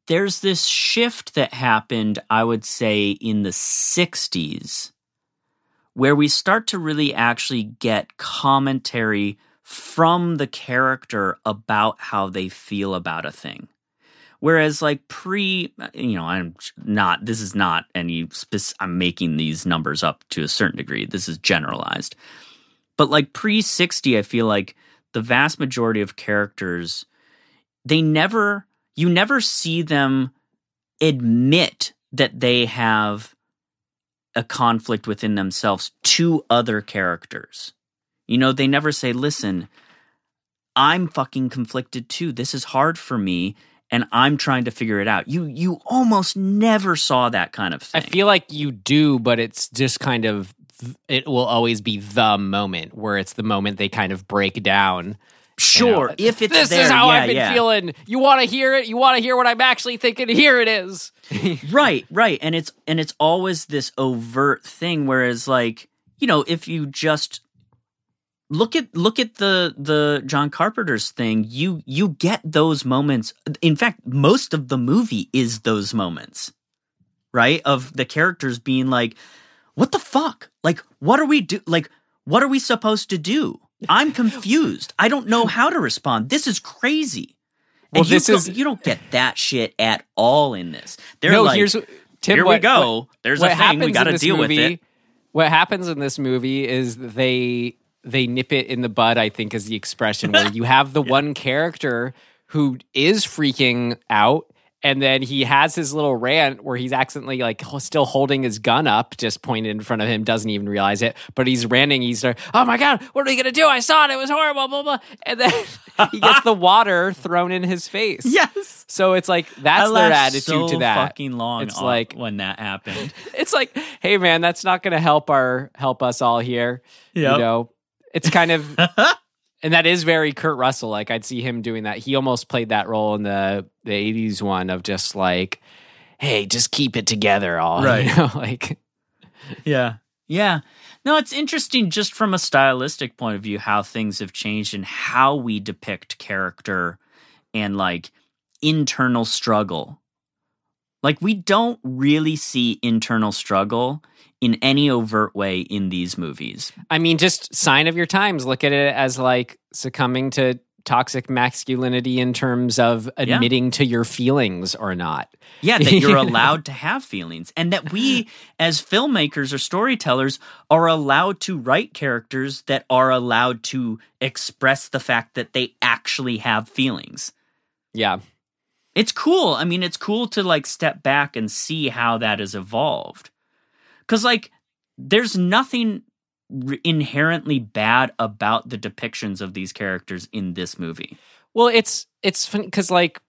there's this shift that happened, I would say, in the 60s, where we start to really actually get commentary from the character about how they feel about a thing. Whereas, like pre, you know, I'm not, this is not any, spec- I'm making these numbers up to a certain degree. This is generalized. But like pre 60, I feel like the vast majority of characters, they never, you never see them admit that they have a conflict within themselves to other characters. You know, they never say, listen, I'm fucking conflicted too. This is hard for me and I'm trying to figure it out. You you almost never saw that kind of thing. I feel like you do, but it's just kind of it will always be the moment where it's the moment they kind of break down. You sure, know, if it's this there, is how yeah, I've been yeah. feeling. You want to hear it? You want to hear what I'm actually thinking? Here it is. right right and it's and it's always this overt thing whereas like you know if you just look at look at the the john carpenter's thing you you get those moments in fact most of the movie is those moments right of the characters being like what the fuck like what are we do like what are we supposed to do i'm confused i don't know how to respond this is crazy Well, and you this go- is- you don't get that shit at all in this they're no, like here's Tim. here what- we go. There's what a thing. We got to deal with movie- it. What happens in this movie is they they nip it in the bud. I think is the expression where you have the one character who is freaking out. And then he has his little rant where he's accidentally like still holding his gun up, just pointed in front of him, doesn't even realize it. But he's ranting. He's like, "Oh my god, what are we gonna do? I saw it. It was horrible." Blah blah. And then he gets the water thrown in his face. Yes. So it's like that's their attitude so to that. Fucking long. It's like when that happened. it's like, hey man, that's not going to help our help us all here. Yep. You know, it's kind of, and that is very Kurt Russell. Like I'd see him doing that. He almost played that role in the the '80s one of just like, hey, just keep it together, all Right. You know, like yeah. Yeah. No, it's interesting just from a stylistic point of view how things have changed and how we depict character and like internal struggle. Like we don't really see internal struggle in any overt way in these movies. I mean, just sign of your times. Look at it as like succumbing to toxic masculinity in terms of admitting to your feelings or not. Yeah, that You you're allowed to have feelings and that we as filmmakers or storytellers are allowed to write characters that are allowed to express the fact that they actually have feelings. Yeah. It's cool. I mean, it's cool to like step back and see how that has evolved. Cuz like there's nothing inherently bad about the depictions of these characters in this movie. Well, it's it's funny because like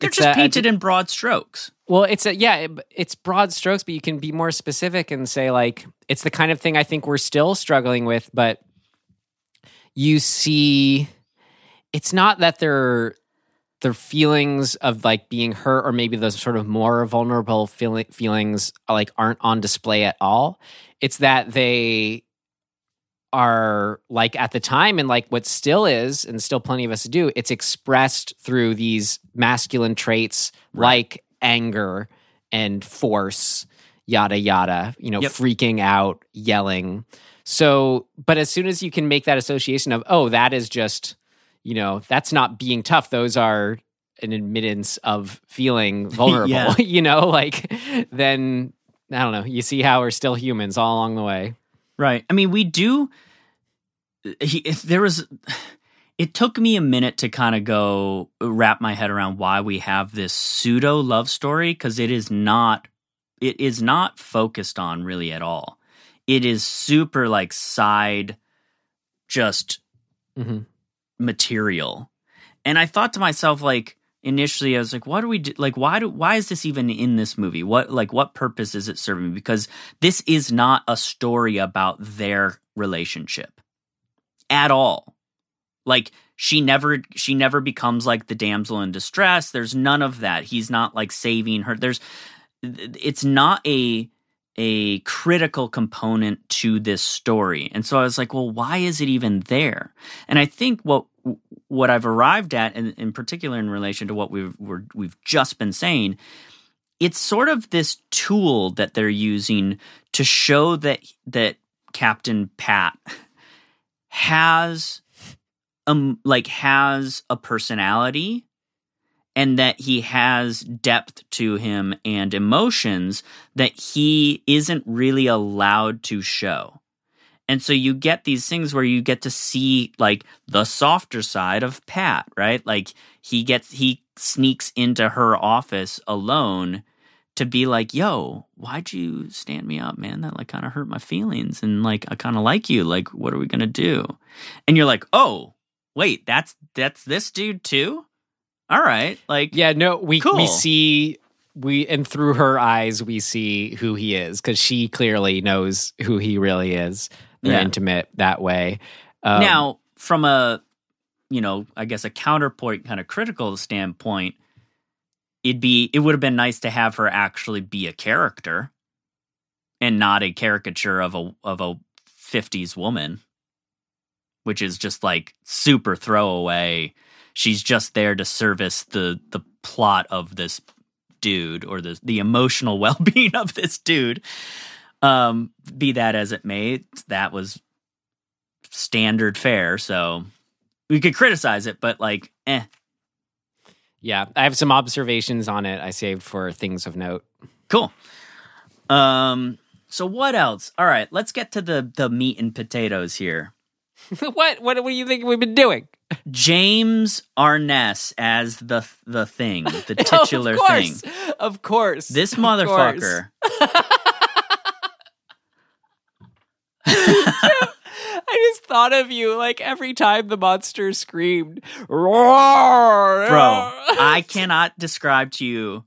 They're just a- a- painted in broad strokes. Well, it's a yeah, it- it's broad strokes, but you can be more specific and say like it's the kind of thing I think we're still struggling with, but you see it's not that they're their feelings of like being hurt or maybe those sort of more vulnerable feel- feelings like aren't on display at all. It's that they are like at the time and like what still is and still plenty of us do it's expressed through these masculine traits like anger and force yada yada you know Yep. freaking out yelling so but as soon as you can make that association of oh that is just you know that's not being tough those are an admittance of feeling vulnerable Yeah. you know like then i don't know you see how we're still humans all along the way Right. I mean, we do. He, if there was, it took me a minute to kind of go wrap my head around why we have this pseudo love story because it is not, it is not focused on really at all. It is super like side, just Mhm. Material. And I thought to myself, like, initially, I was like, what do we do? Like, why do, why is this even in this movie? What, like, what purpose is it serving? Because this is not a story about their relationship at all. Like, she never, she never becomes like the damsel in distress. There's none of that. He's not like saving her. There's, it's not a, a critical component to this story. And so I was like, well, why is it even there? And I think what what I've arrived at, and in particular in relation to what we've we've just been saying, it's sort of this tool that they're using to show that that Captain Pat has um like has a personality and that he has depth to him and emotions that he isn't really allowed to show. And so you get these things where you get to see like the softer side of Pat, right? Like he gets he sneaks into her office alone to be like, "Yo, why'd you stand me up, man? That like kind of hurt my feelings and like I kind of like you. Like what are we going to do?" And you're like, "Oh, wait, that's that's this dude too?" All right. Like Yeah, no, we Cool. we see we and through her eyes we see who he is because she clearly knows who he really is. They're Yeah. intimate that way. Um, now, from a you know, I guess a counterpoint kind of critical standpoint, it'd be it would have been nice to have her actually be a character and not a caricature of a of a 50s woman, which is just like super throwaway. She's just there to service the the plot of this dude or the the emotional well-being of this dude. Um be that as it may, that was standard fare, so we could criticize it, but like, eh. yeah, I have some observations on it. I saved for things of note. Cool. Um, so what else? All right, let's get to the the meat and potatoes here. what? What? Do you think we've been doing? James Arness as the the thing, the titular of thing. of course. This of course. I just thought of you like every time the monster screamed, roar, Bro, I cannot describe to you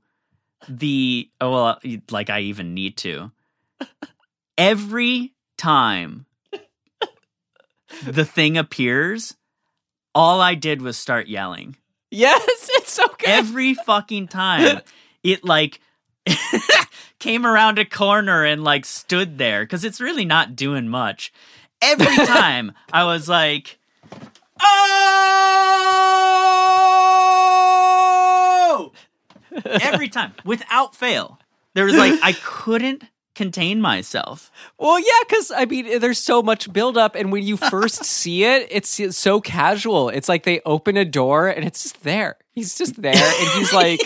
the oh, well, like I even need to. Every time the thing appears, all I did was start yelling. Yes, it's so good. Every fucking time it like came around a corner and like stood there because it's really not doing much. Every time I was like, oh! Every time, without fail. There was like, I couldn't contain myself. Well, yeah, because I mean, there's so much buildup, and when you first see it, it's so casual. It's like they open a door, and it's just there. He's just there, and he's like,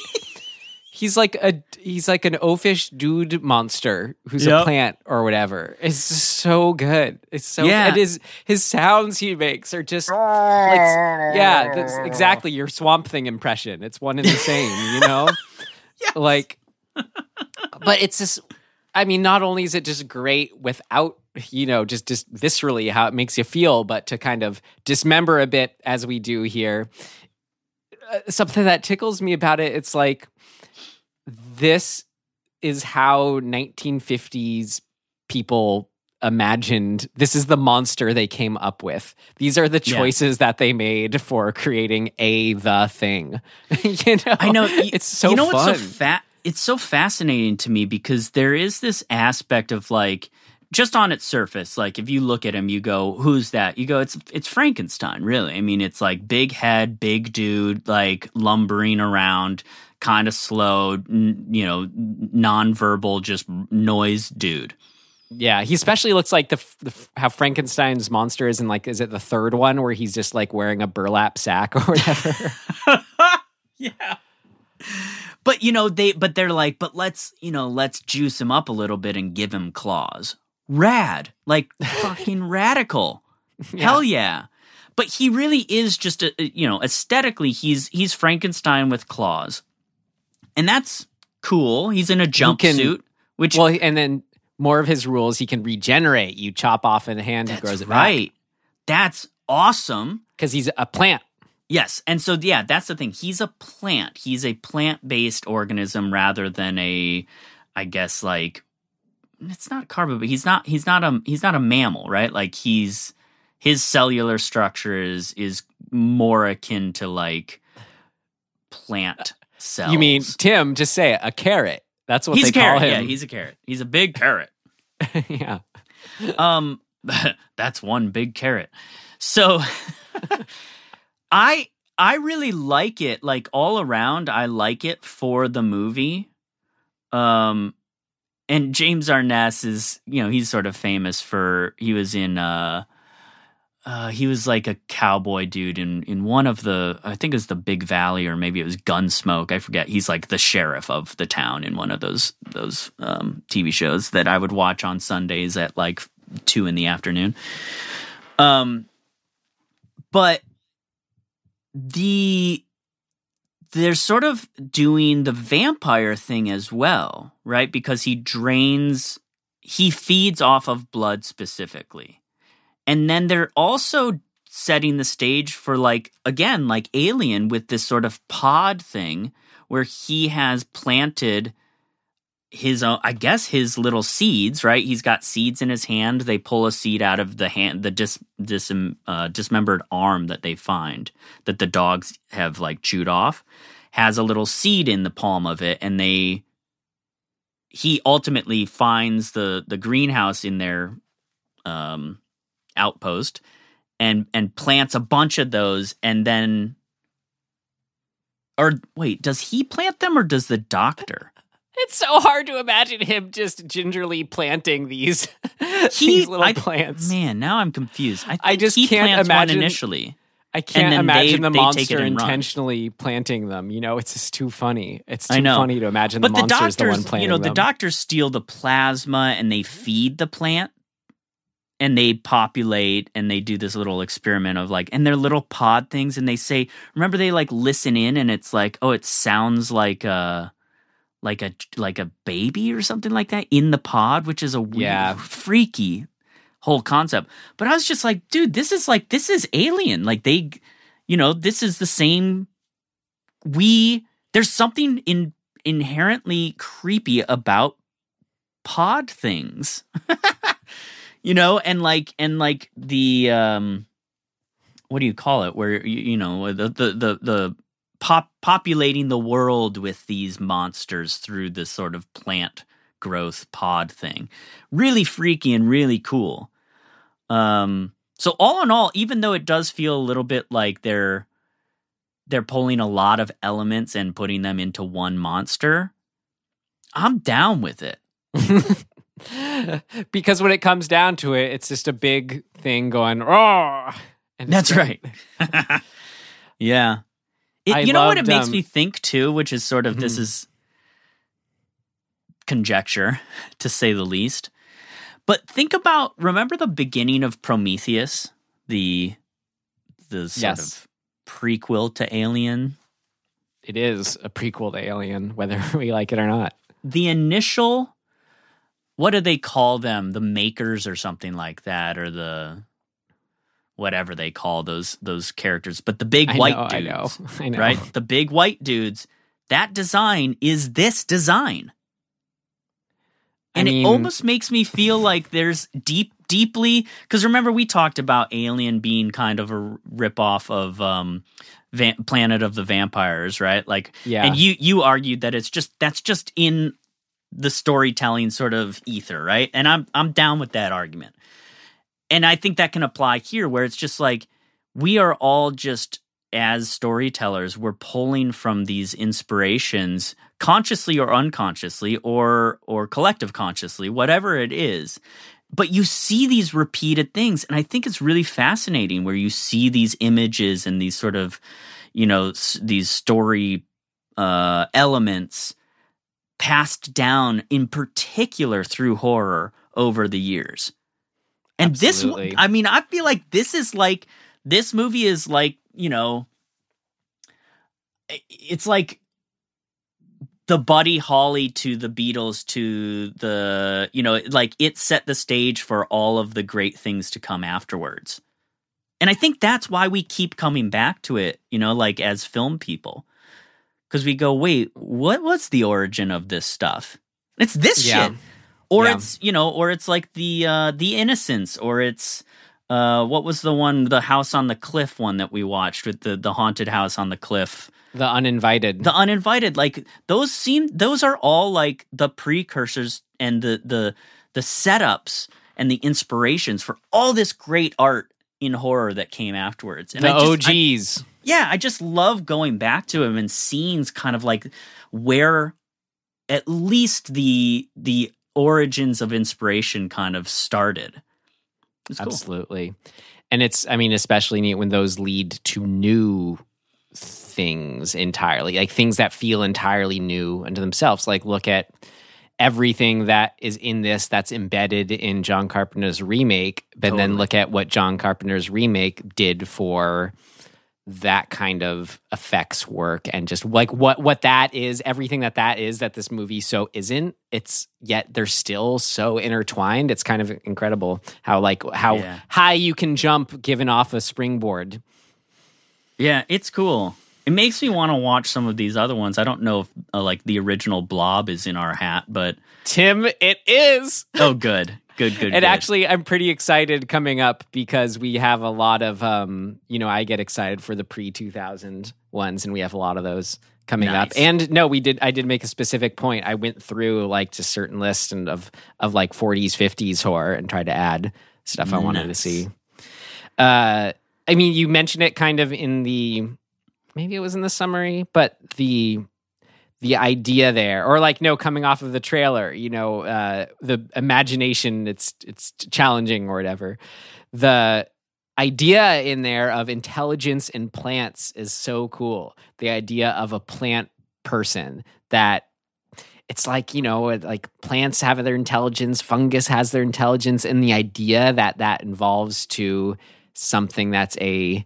he's like a he's like an oafish dude monster who's a plant or whatever. It's just so good. It's so Yeah. And his his sounds he makes are just yeah, that's exactly your swamp thing impression. It's one and the same, you know. Like, but it's just. I mean, not only is it just great without you know, just just viscerally how it makes you feel, but to kind of dismember a bit as we do here. Uh, something that tickles me about it, it's like this is how 1950s people imagined this is the monster they came up with. These are the Yeah. choices that they made for creating a the thing. You know? I know. Y- it's so you know fun what's so fa- it's so fascinating to me because there is this aspect of like just on its surface like if you look at him you go who's that? You go it's it's Frankenstein really. I mean it's like big head big dude like lumbering around kind of slow n- you know nonverbal just noise dude. Yeah, he especially looks like the, the how Frankenstein's monster is in like is it the third one where he's just like wearing a burlap sack or whatever. yeah. But you know they but they're like but let's you know let's juice him up a little bit and give him claws. Rad. Like fucking radical. Hell yeah. But he really is just a you know aesthetically he's he's frankenstein with claws and that's cool he's in a jumpsuit which well, and then more of his rules, he can regenerate. You chop off a hand, he grows it right that's awesome because he's a plant. Yes. And so yeah, that's the thing. He's a plant. He's a plant-based organism rather than a I guess like it's not carbon, but he's not he's not a he's not a mammal, right? Like he's his cellular structure is is more akin to like plant You mean Tim? Just say it. A carrot. That's what he's they a carrot. call Yeah, he's a carrot. He's a big carrot. yeah. Um, that's one big carrot. So, I I really like it. Like all around, I like it for the movie. Um, and James Arness is, you know, he's sort of famous for he was in uh. Uh, he was like a cowboy dude in, in one of the I think it was the Big Valley or maybe it was Gunsmoke I forget he's like the sheriff of the town in one of those those um, TV shows that I would watch on Sundays at like two in the afternoon. Um, but the they're sort of doing the vampire thing as well, right? Because he drains, he feeds off of blood specifically. And then they're also setting the stage for like again like alien with this sort of pod thing where he has planted his own i guess his little seeds right? He's got seeds in his hand. They pull a seed out of the hand the dis, dis uh, dismembered arm that they find that the dogs have like chewed off has a little seed in the palm of it and they he ultimately finds the the greenhouse in their um outpost and and plants a bunch of those and then or wait does he plant them or does the doctor It's so hard to imagine him just gingerly planting these, he these little I- plants. man now i'm confused i, think I just he can't imagine- initially I can't imagine they- the monster and run. intentionally planting them. You know, it's just too funny. It's too funny to imagine but the the monster's the, one planting you know the them. doctors steal the plasma and they feed the plant and they populate and they do this little experiment of like and they're little pod things and they say remember they like listen in and it's like oh it sounds like a like a like a baby or something like that in the pod which is a weird, Yeah. freaky whole concept. But i was just like dude this is like this is alien. Like they you know this is the same we there's something in inherently creepy about pod things you know and like and like the um what do you call it? Where you, you know the the the, the pop populating the world with these monsters through this sort of plant growth pod thing. Really freaky and really cool. Um so all in all even though it does feel a little bit like they're they're pulling a lot of elements and putting them into one monster i'm down with it because when it comes down to it, it's just a big thing going, oh. That's right. yeah. It- you know what it makes um, me think too, which is sort of this Mhm. is conjecture to say the least. But think about remember the beginning of Prometheus, the the sort Yes. of prequel to Alien. It is a prequel to Alien, whether we like it or not. The initial what do they call them? The makers or something like that, or the whatever they call those those characters. But the big I white know, I dudes, know, I know. right? The big white dudes. That design is this design. I And mean- it almost makes me feel like there's deep, deeply because remember we talked about Alien being kind of a ripoff of um, Va- Planet of the Vampires, right? Like, Yeah. And you you argued that it's just that's just in the storytelling sort of ether, right? And I'm I'm down with that argument. And I think that can apply here where it's just like we are all just as storytellers we're pulling from these inspirations consciously or unconsciously or or collective consciously whatever it is but you see these repeated things and i think it's really fascinating where you see these images and these sort of you know s- these story uh elements passed down in particular through horror over the years and Absolutely. this i mean i feel like this is like this movie is like you know it's like the Buddy Holly to the Beatles to the you know like it set the stage for all of the great things to come afterwards. And I think that's why we keep coming back to it, you know, like as film people. Cuz we go, "Wait, what was the origin of this stuff?" It's this Yeah. shit. Or Yeah. it's, you know, or it's like the uh the Innocents or it's uh what was the one the house on the cliff one that we watched with the the haunted house on the cliff the uninvited. the uninvited like those seem those are all like the precursors and the the the setups and the inspirations for all this great art in horror that came afterwards and the I just, I- OGs. Yeah i just love going back to him and seeing kind of like where at least the the origins of inspiration kind of started cool. Absolutely. And it's, I mean, especially neat when those lead to new things entirely, like things that feel entirely new unto themselves. Like, look at everything that is in this that's embedded in John Carpenter's remake, but then look at what John Carpenter's remake did for that kind of effects work and just like what what that is everything that that is that this movie so isn't it's yet they're still so intertwined it's kind of incredible how like how Yeah. high you can jump given off a springboard Yeah, it's cool. It makes me want to watch some of these other ones. I don't know if uh, like the original Blob is in our hat, but tim it is oh, good, good, good. and good. actually i'm pretty excited coming up because we have a lot of um you know i get excited for the pre-2000 ones and we have a lot of those coming up and no we did i did make a specific point i went through like to certain lists and of of like 40s 50s horror and tried to add stuff i wanted to see uh i mean you mentioned it kind of in the maybe it was in the summary but the the idea there or like no coming off of the trailer you know uh the imagination it's it's challenging or whatever the idea in there of intelligence in plants is so cool the idea of a plant person that it's like you know like plants have their intelligence fungus has their intelligence and the idea that that involves to something that's a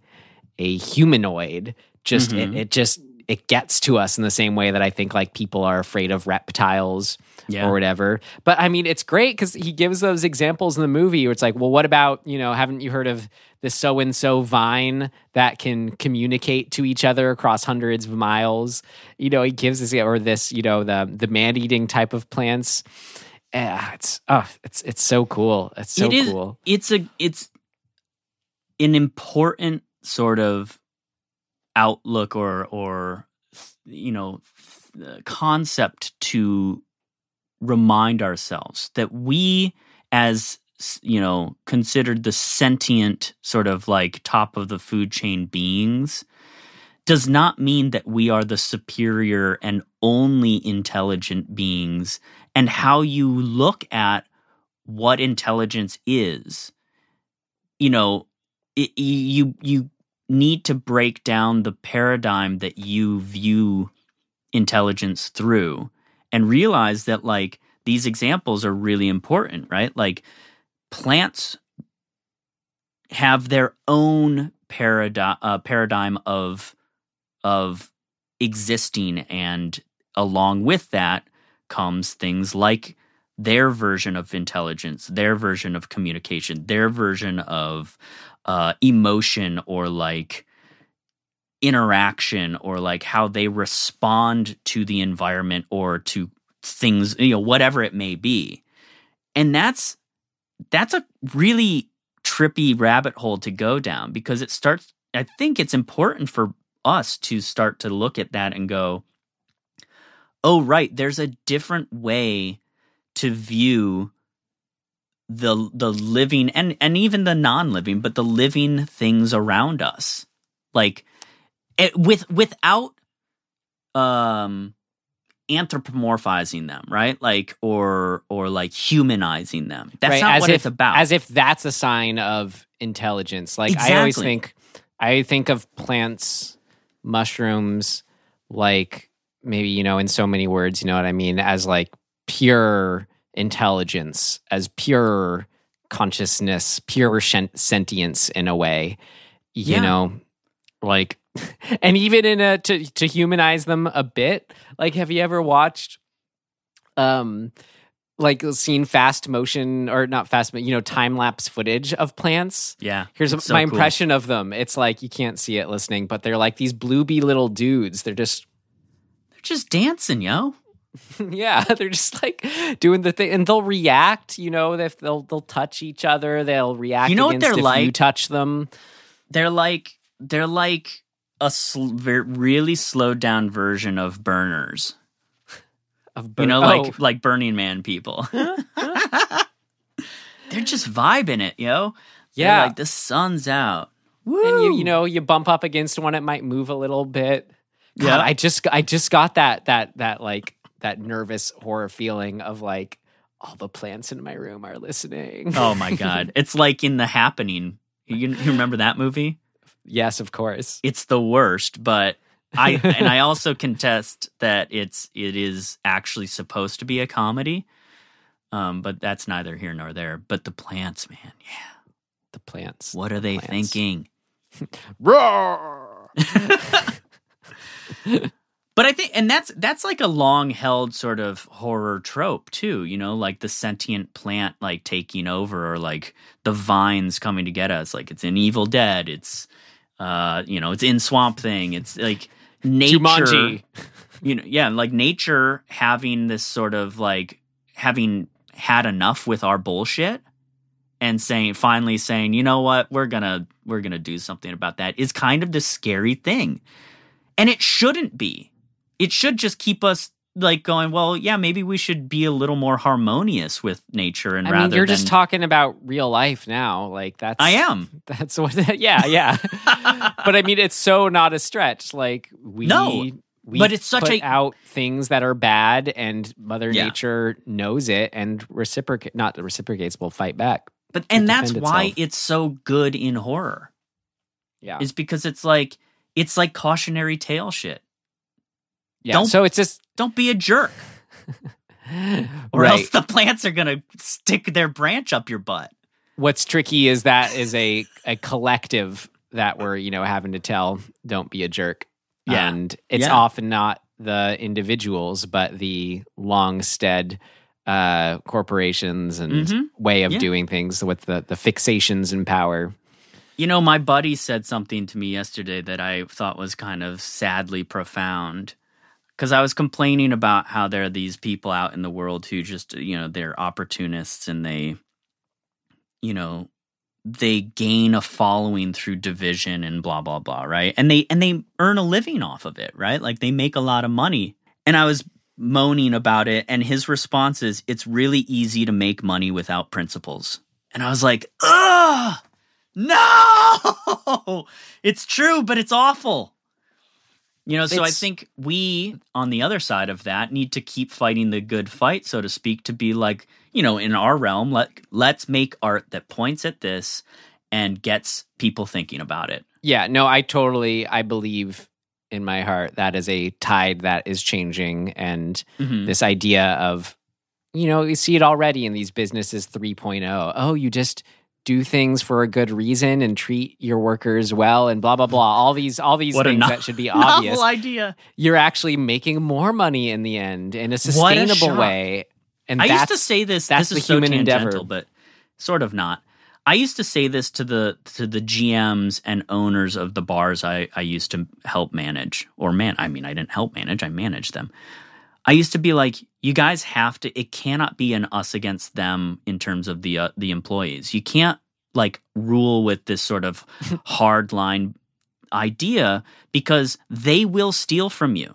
a humanoid just Mhm. it, it just it gets to us in the same way that i think like people are afraid of reptiles Yeah. or whatever. But i mean it's great because he gives those examples in the movie where it's like well what about you know haven't you heard of the so and so vine that can communicate to each other across hundreds of miles? You know he gives this or this you know the the man eating type of plants. Yeah it's oh it's it's so cool. It's so It is- cool. it's a it's an important sort of outlook or or you know uh, concept to remind ourselves that we as you know considered the sentient sort of like top of the food chain beings does not mean that we are the superior and only intelligent beings. And how you look at what intelligence is you know it, you you need to break down the paradigm that you view intelligence through and realize that like these examples are really important right? Like plants have their own paradigm uh, paradigm of of existing and along with that comes things like their version of intelligence, their version of communication, their version of uh, emotion or like interaction or like how they respond to the environment or to things, you know, whatever it may be. And that's that's a really trippy rabbit hole to go down because it starts I think it's important for us to start to look at that and go, "Oh, right, there's a different way to view the the living and and even the non-living, but the living things around us." Like it, with without um anthropomorphizing them, right? Like or or like humanizing them. That's Right, not as what if, it's about. As if that's a sign of intelligence. Like I always think, I think of plants, mushrooms, like maybe you know, in so many words, you know what I mean, as like pure intelligence, as pure consciousness, pure shen- sentience in a way. You Yeah. know, like, and even in a to to humanize them a bit. Like, have you ever watched? um like seen fast motion or not fast but you know time lapse footage of plants yeah. here's it's so my cool. impression of them it's like you can't see it listening but they're like these blooby little dudes they're just They're just dancing, yo. yeah they're just like doing the thing and they'll react you know if they'll they'll touch each other they'll react You know what they're if you touch them They're like they're like a sl- really slowed down version of burners. of You burn- know, oh, like like Burning Man people. they're just vibing it, yo. They're yeah like the sun's out. and Woo! you you know you bump up against one it might move a little bit God, Yeah. i just i just got that that that like that nervous horror feeling of like all the plants in my room are listening Oh my god, it's like in The Happening. You, you remember that movie? yes of course It's the worst, but I and I also contest that it's it is actually supposed to be a comedy. Um, but that's neither here nor there. But the plants, man, yeah. the plants What are they Plants. thinking? roar But I think, and that's that's like a long held sort of horror trope too. You know, like the sentient plant like taking over, or like the vines coming to get us. Like it's in Evil Dead. It's, uh, you know, it's in Swamp Thing. It's like nature. Jumanji. You know, yeah, like nature having this sort of like having had enough with our bullshit and saying finally saying, you know what, we're gonna we're gonna do something about that is kind of the scary thing. And it shouldn't be. It should just keep us like going, well, yeah, maybe we should be a little more harmonious with nature and I rather mean, you're than just talking about real life now. Like that's I am. That's what. Yeah, yeah. but I mean, it's so not a stretch. Like we, No, we but it's such a- out things that are bad, and Mother Yeah. Nature knows it and reciprocate. Not reciprocates. Will fight back. But and that's why itself. it's so good in horror. Yeah, Is because it's like it's like cautionary tale shit. Yeah. don't- so it's just Don't be a jerk. Or right. else the plants are gonna stick their branch up your butt. What's tricky is that is a a collective that we're you know having to tell. Don't be a jerk. Yeah. and it's Yeah. often not the individuals, but the long-stead uh, corporations and Mhm. way of Yeah. doing things with the the fixations in power. You know, my buddy said something to me yesterday that I thought was kind of sadly profound. Because I was complaining about how there are these people out in the world who just, you know, they're opportunists and they, you know, they gain a following through division and blah blah blah, right? And they and they earn a living off of it, right? Like they make a lot of money. And I was moaning about it and his response is it's really easy to make money without principles. And I was like, "Ugh! No! It's true, but it's awful." You know, so I think we on the other side of that need to keep fighting the good fight, so to speak, to be like, you know, in our realm, let let's make art that points at this and gets people thinking about it. Yeah, no, I totally I believe in my heart that is a tide that is changing and Mhm. this idea of you know, you see it already in these businesses 3.0. Oh, you just do things for a good reason and treat your workers well and blah blah blah. All these all these What things no- that should be obvious. Novel idea. You're actually making more money in the end in a What a sustainable way. And I used to say this. that's this is the so human tangential, endeavor. but sort of not. I used to say this to the to the GMs and owners of the bars I, I used to help manage or man. I mean, I didn't help manage. I managed them. I used to be like, you guys have to. It cannot be an us against them in terms of the uh, the employees. You can't like rule with this sort of hard line idea because they will steal from you.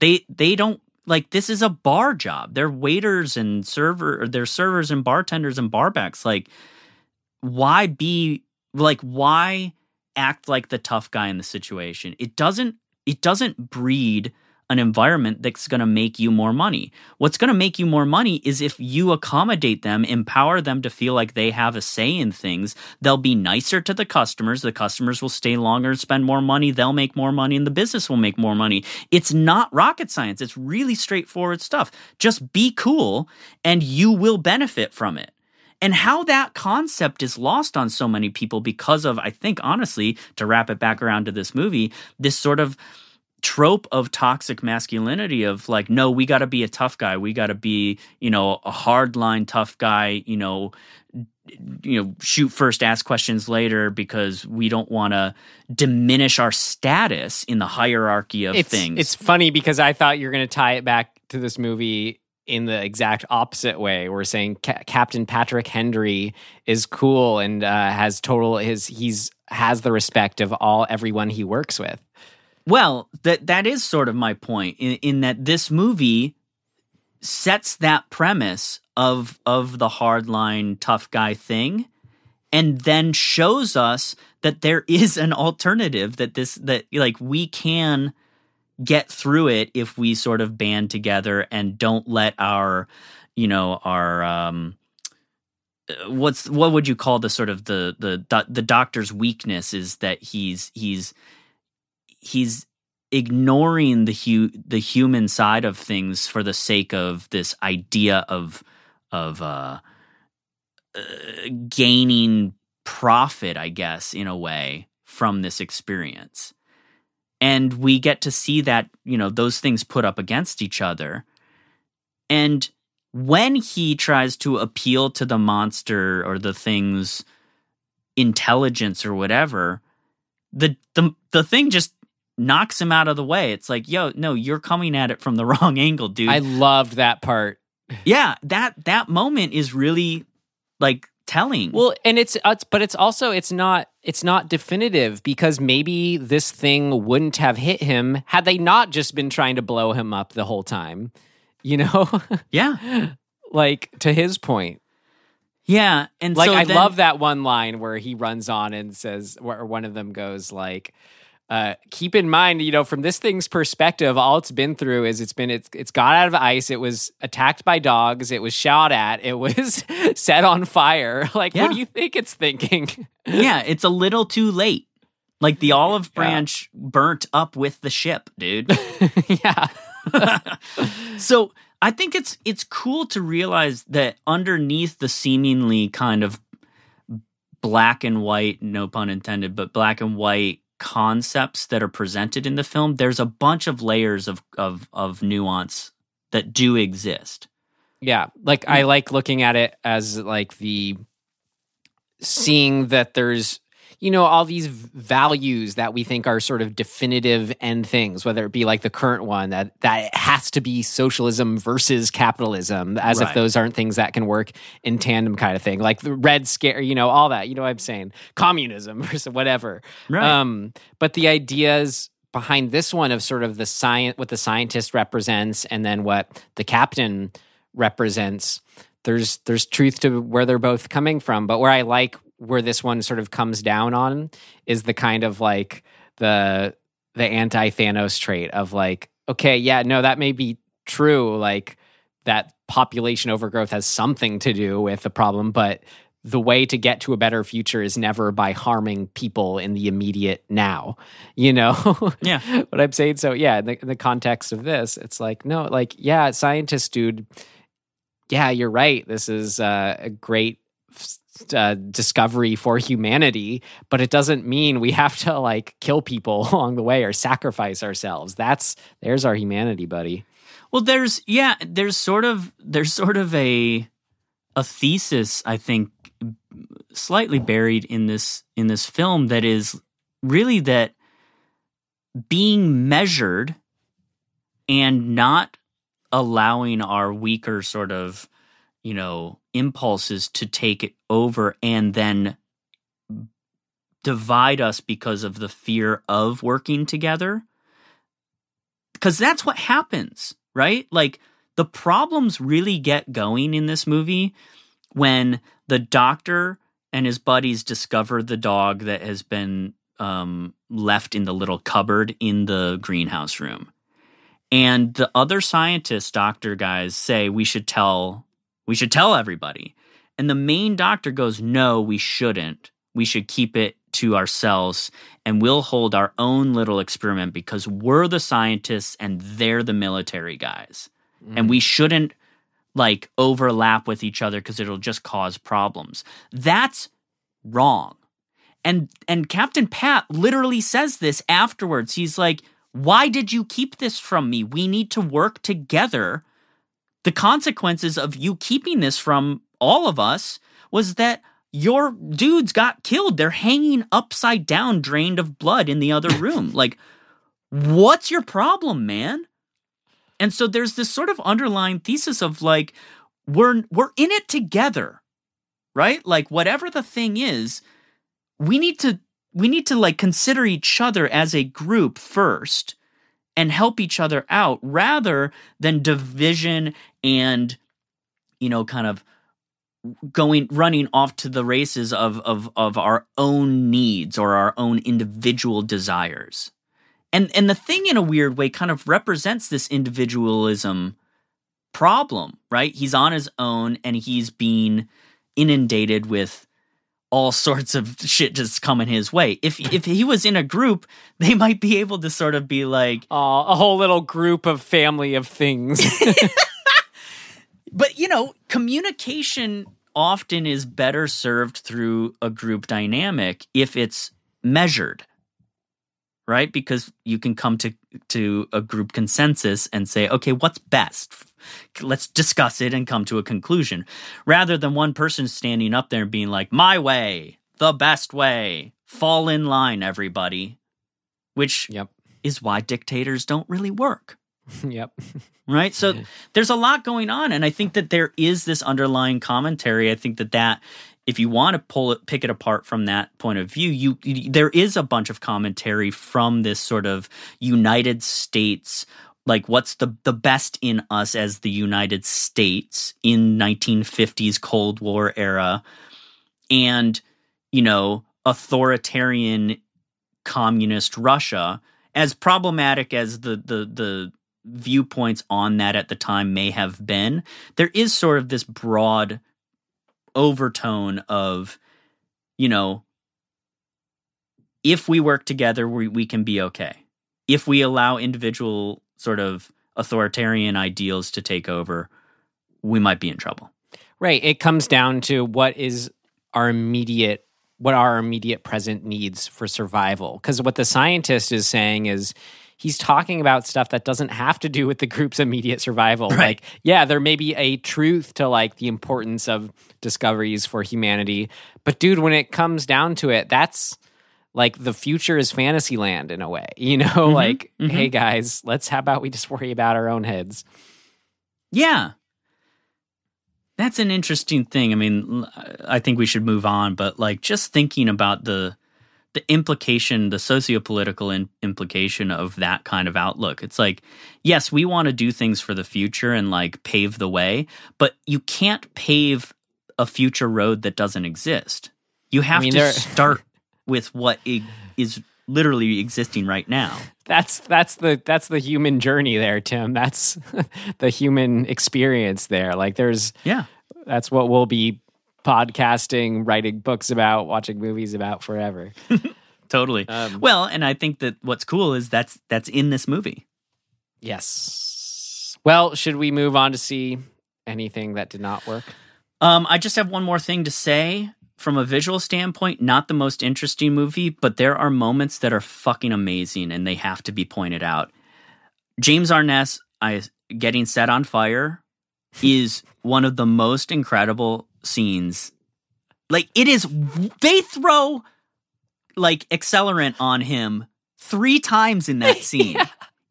They they don't like this is a bar job. They're waiters and server or they're servers and bartenders and barbacks. Like why be like why act like the tough guy in the situation? It doesn't it doesn't breed an environment that's going to make you more money. What's going to make you more money is if you accommodate them, empower them to feel like they have a say in things. They'll be nicer to the customers. The customers will stay longer spend more money. They'll make more money and the business will make more money. It's not rocket science. It's really straightforward stuff. Just be cool and you will benefit from it. And how that concept is lost on so many people because of, I think, honestly, to wrap it back around to this movie, this sort of trope of toxic masculinity of like no we got to be a tough guy we got to be you know a hardline tough guy you know you know shoot first ask questions later because we don't want to diminish our status in the hierarchy of it's, things It's funny because I thought you were going to tie it back to this movie in the exact opposite way. We're saying Ca- Captain Patrick Hendry is cool and uh, has total his he's has the respect of all everyone he works with. Well, that that is sort of my point in, in that this movie sets that premise of of the hardline tough guy thing and then shows us that there is an alternative that this that like we can get through it if we sort of band together and don't let our you know our um uh, what's what would you call the sort of the the the doctor's weakness is that he's he's he's ignoring the hu- the human side of things for the sake of this idea of of uh, uh, gaining profit, I guess, in a way from this experience. And we get to see that, you know, those things put up against each other. And when he tries to appeal to the monster or the thing's intelligence or whatever, the the the thing just knocks him out of the way. It's like, yo, no, you're coming at it from the wrong angle, dude. I loved that part. yeah, that that moment is really like telling. Well, and it's, it's but it's also it's not it's not definitive because maybe this thing wouldn't have hit him had they not just been trying to blow him up the whole time. You know, yeah, like to his point. yeah, and like so I then- love that one line where he runs on and says, or one of them goes like, uh, "Keep in mind, you know, from this thing's perspective, all it's been through is it's been it's it's got out of ice. It was attacked by dogs. It was shot at. It was set on fire. Like, Yeah. what do you think it's thinking? yeah, it's a little too late. Like the olive Yeah. branch burnt up with the ship, dude. yeah, so I think it's it's cool to realize that underneath the seemingly kind of black and white, no pun intended, but black and white concepts that are presented in the film, there's a bunch of layers of of of nuance that do exist. yeah. Like I mm. like looking at it as like the seeing that there's you know all these values that we think are sort of definitive end things whether it be like the current one that that it has to be socialism versus capitalism as if those aren't things that can work in tandem kind of thing. Like the red scare you know all that you know what i'm saying? Communism versus whatever. Right. um but the ideas behind this one of sort of the science what the scientist represents and then what the captain represents there's there's truth to where they're both coming from. But where i like where this one sort of comes down on is the kind of like the the anti thanos trait of like okay yeah no that may be true like that population overgrowth has something to do with the problem but the way to get to a better future is never by harming people in the immediate now you know Yeah. what i'm saying so yeah in the, in the context of this it's like no like yeah scientist dude yeah you're right this is uh, a great uh, discovery for humanity but it doesn't mean we have to like kill people along the way or sacrifice ourselves. That's there's our humanity buddy. Well, there's yeah, there's sort of there's sort of a a thesis I think slightly buried in this in this film that is really that being measured and not allowing our weaker sort of you know impulses to take it over and then divide us because of the fear of working together because that's what happens right like the problems really get going in this movie when the doctor and his buddies discover the dog that has been um, left in the little cupboard in the greenhouse room. And the other scientists, doctor guys, say we should tell we should tell everybody. And the main doctor goes, "No, we shouldn't. We should keep it to ourselves and we'll hold our own little experiment because we're the scientists and they're the military guys. And we mm. shouldn't like overlap with each other because it'll just cause problems. That's wrong. And and Captain Pat literally says this afterwards. He's like, "Why did you keep this from me? We need to work together." The consequences of you keeping this from all of us was that your dudes got killed. They're hanging upside down, drained of blood in the other room. like, what's your problem, man? And so there's this sort of underlying thesis of like we're we're in it together. Right? Like whatever the thing is, we need to we need to like consider each other as a group first and help each other out rather than division and you know kind of going running off to the races of of of our own needs or our own individual desires. And and the thing in a weird way kind of represents this individualism problem right? He's on his own and he's being inundated with all sorts of shit just coming his way. If if he was in a group they might be able to sort of be like Aw, a whole little group of family of things. but you know communication often is better served through a group dynamic if it's measured right? Because you can come to to a group consensus and say okay what's best? Let's discuss it and come to a conclusion. Rather than one person standing up there and being like my way the best way fall in line everybody which yep. is why dictators don't really work yep. right? So there's a lot going on and i think that there is this underlying commentary. I think that that if you want to pull it pick it apart from that point of view you, you there is a bunch of commentary from this sort of united states like what's the the best in us as the united states in 1950s cold war era? And you know authoritarian communist russia as problematic as the the the viewpoints on that at the time may have been, there is sort of this broad overtone of, you know, if we work together, we, we can be okay. If we allow individual sort of authoritarian ideals to take over, we might be in trouble. Right. It comes down to what is our immediate what our immediate present needs for survival. Because what the scientist is saying is he's talking about stuff that doesn't have to do with the group's immediate survival. Right. Like, yeah, there may be a truth to like the importance of discoveries for humanity. But dude, when it comes down to it, that's like the future is fantasy land in a way. You know, like, mhm. hey guys, let's how about we just worry about our own heads? Yeah. That's an interesting thing. I mean, I think we should move on, but like just thinking about the the implication, the sociopolitical in, implication of that kind of outlook. It's like, yes, we want to do things for the future and like pave the way, but you can't pave a future road that doesn't exist. You have mean, to there- start with what i- literally existing right now. That's that's the that's the human journey there, Tim. That's the human experience there. Like there's Yeah. that's what we'll be podcasting, writing books about, watching movies about forever. Totally. Um, well, and I think that what's cool is that's that's in this movie. Yes. Well, should we move on to see anything that did not work? Um, I just have one more thing to say. From a visual standpoint, not the most interesting movie, but there are moments that are fucking amazing and they have to be pointed out. James Arness I getting set on fire is one of the most incredible scenes. Like it is they throw like accelerant on him 3 times in that scene.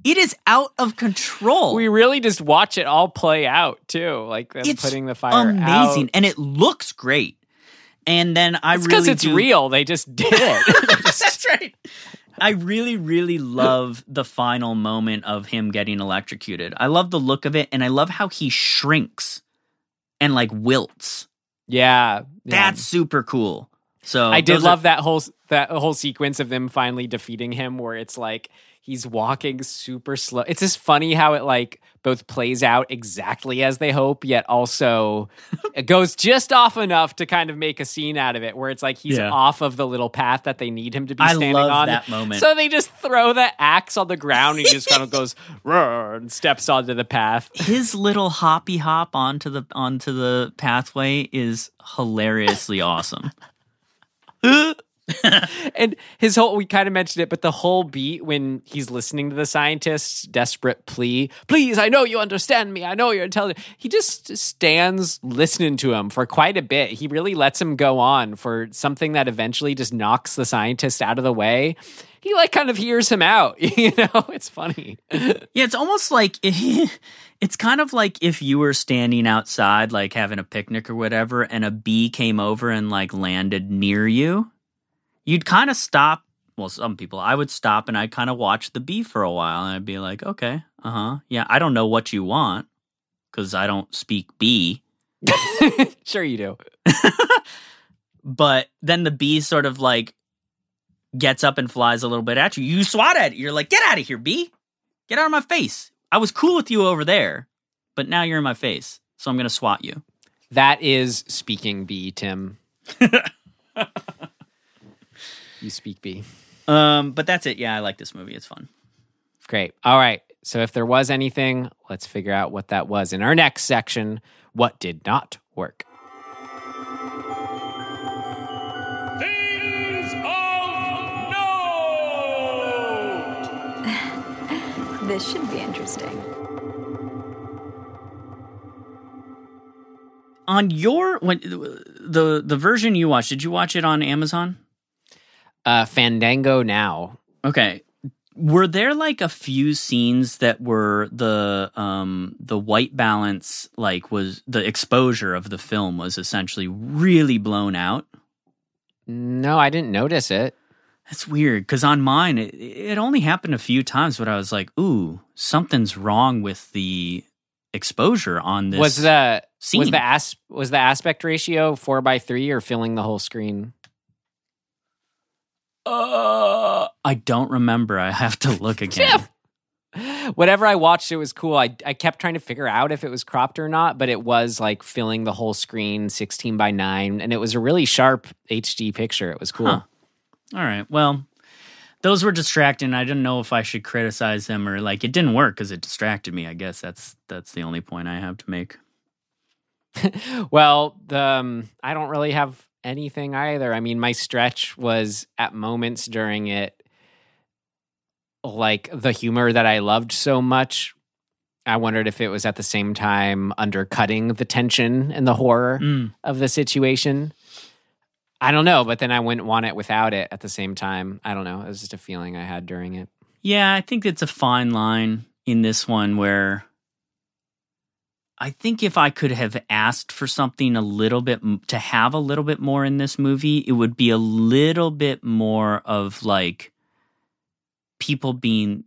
It is out of control. We really just watch it all play out too, like them it's putting the fire amazing out. and it looks great. And then I It's because really it's do- real. They just did it. Just- That's right. I really, really love the final moment of him getting electrocuted. I love the look of it, and I love how he shrinks and like wilts. Yeah, yeah. That's super cool. So I did those are- love that whole that whole sequence of them finally defeating him, where it's like he's walking super slow. It's just funny how it like both plays out exactly as they hope, yet also it goes just off enough to kind of make a scene out of it, where it's like he's Yeah. off of the little path that they need him to be I standing love on. that moment. So they just throw the axe on the ground, and he just kind of goes and steps onto the path. his little hoppy hop onto the onto the pathway is hilariously awesome. and his whole we kind of mentioned it but the whole beat when he's listening to the scientist's desperate plea please i know you understand me. I know you're intelligent. He just stands listening to him for quite a bit. He really lets him go on for something that eventually just knocks the scientist out of the way. He like kind of hears him out you know? It's funny. Yeah, it's almost like it's kind of like if you were standing outside, like having a picnic or whatever, and a bee came over and like landed near you. You'd kind of stop. Well, some people, I would stop and I'd kind of watch the bee for a while, and I'd be like, okay, uh huh, yeah, I don't know what you want because I don't speak bee. sure you do But then the bee sort of like gets up and flies a little bit at you. You swat at it. You're like, get out of here, bee. Get out of my face. I was cool with you over there, but now you're in my face. So I'm going to swat you. that is speaking bee tim you speak B. Um, but that's it. Yeah, I like this movie. It's fun. Great. All right. So if there was anything, let's figure out what that was in our next section. What did not work? Things of note! This should be interesting. On your when the the version you watched, did you watch it on Amazon? Uh, Fandango now. Okay. Were there like a few scenes that were the um the white balance like was the exposure of the film was essentially really blown out? No, I didn't notice it. That's weird because on mine it, it only happened a few times, but I was like, "Ooh, something's wrong with the exposure on this." was the was the as was the aspect ratio four by three or filling the whole screen? Uh, I don't remember. I have to look again. Whatever I watched, it was cool. I I kept trying to figure out if it was cropped or not, but it was like filling the whole screen, sixteen by nine, and it was a really sharp HD picture. It was cool. Huh. All right. Well, those were distracting. I didn't know if I should criticize them or like it didn't work because it distracted me. I guess that's that's the only point I have to make. Well, the um, I don't really have anything either. I mean, my stretch was at moments during it like the humor that I loved so much. I wondered if it was at the same time undercutting the tension and the horror Mm. of the situation. I don't know, but then I wouldn't want it without it at the same time. I don't know. It was just a feeling I had during it. Yeah, I think it's a fine line in this one where I think if I could have asked for something a little bit to have a little bit more in this movie, it would be a little bit more of like people being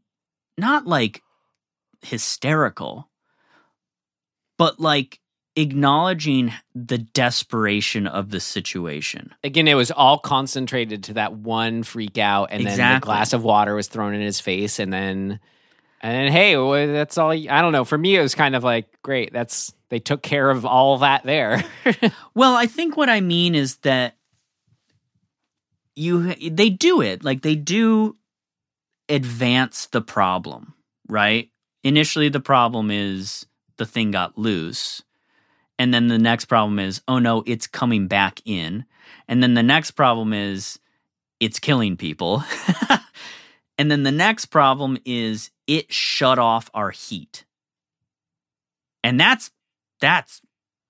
not like hysterical, but like acknowledging the desperation of the situation. Again, it was all concentrated to that one freak out, and then the glass of water was thrown in his face, and then, and hey, well, that's all. I don't know. For me, it was kind of like, great. That's they took care of all that there. Well, I think what I mean is that you they do it like they do advance the problem, right? Initially the problem is the thing got loose. And then the next problem is, oh no, it's coming back in. And then the next problem is it's killing people. and then the next problem is it shut off our heat. and that's that's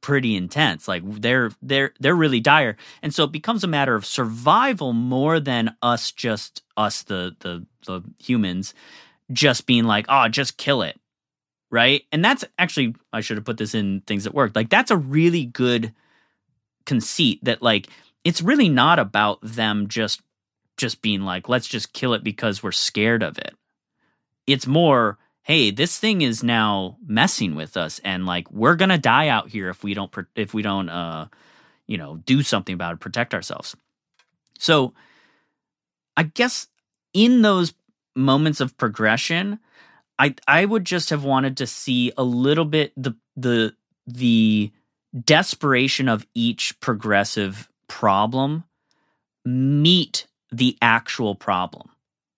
pretty intense. Like they're they're they're really dire. And so it becomes a matter of survival more than us just us the the the humans just being like oh just kill it. Right? And that's actually i should have put this in things that work like that's a really good conceit that like it's really not about them just just being like let's just kill it because we're scared of it it's more hey this thing is now messing with us and like we're gonna die out here if we don't if we don't uh you know do something about it protect ourselves. So i guess in those moments of progression i i would just have wanted to see a little bit the the the desperation of each progressive problem meet the actual problem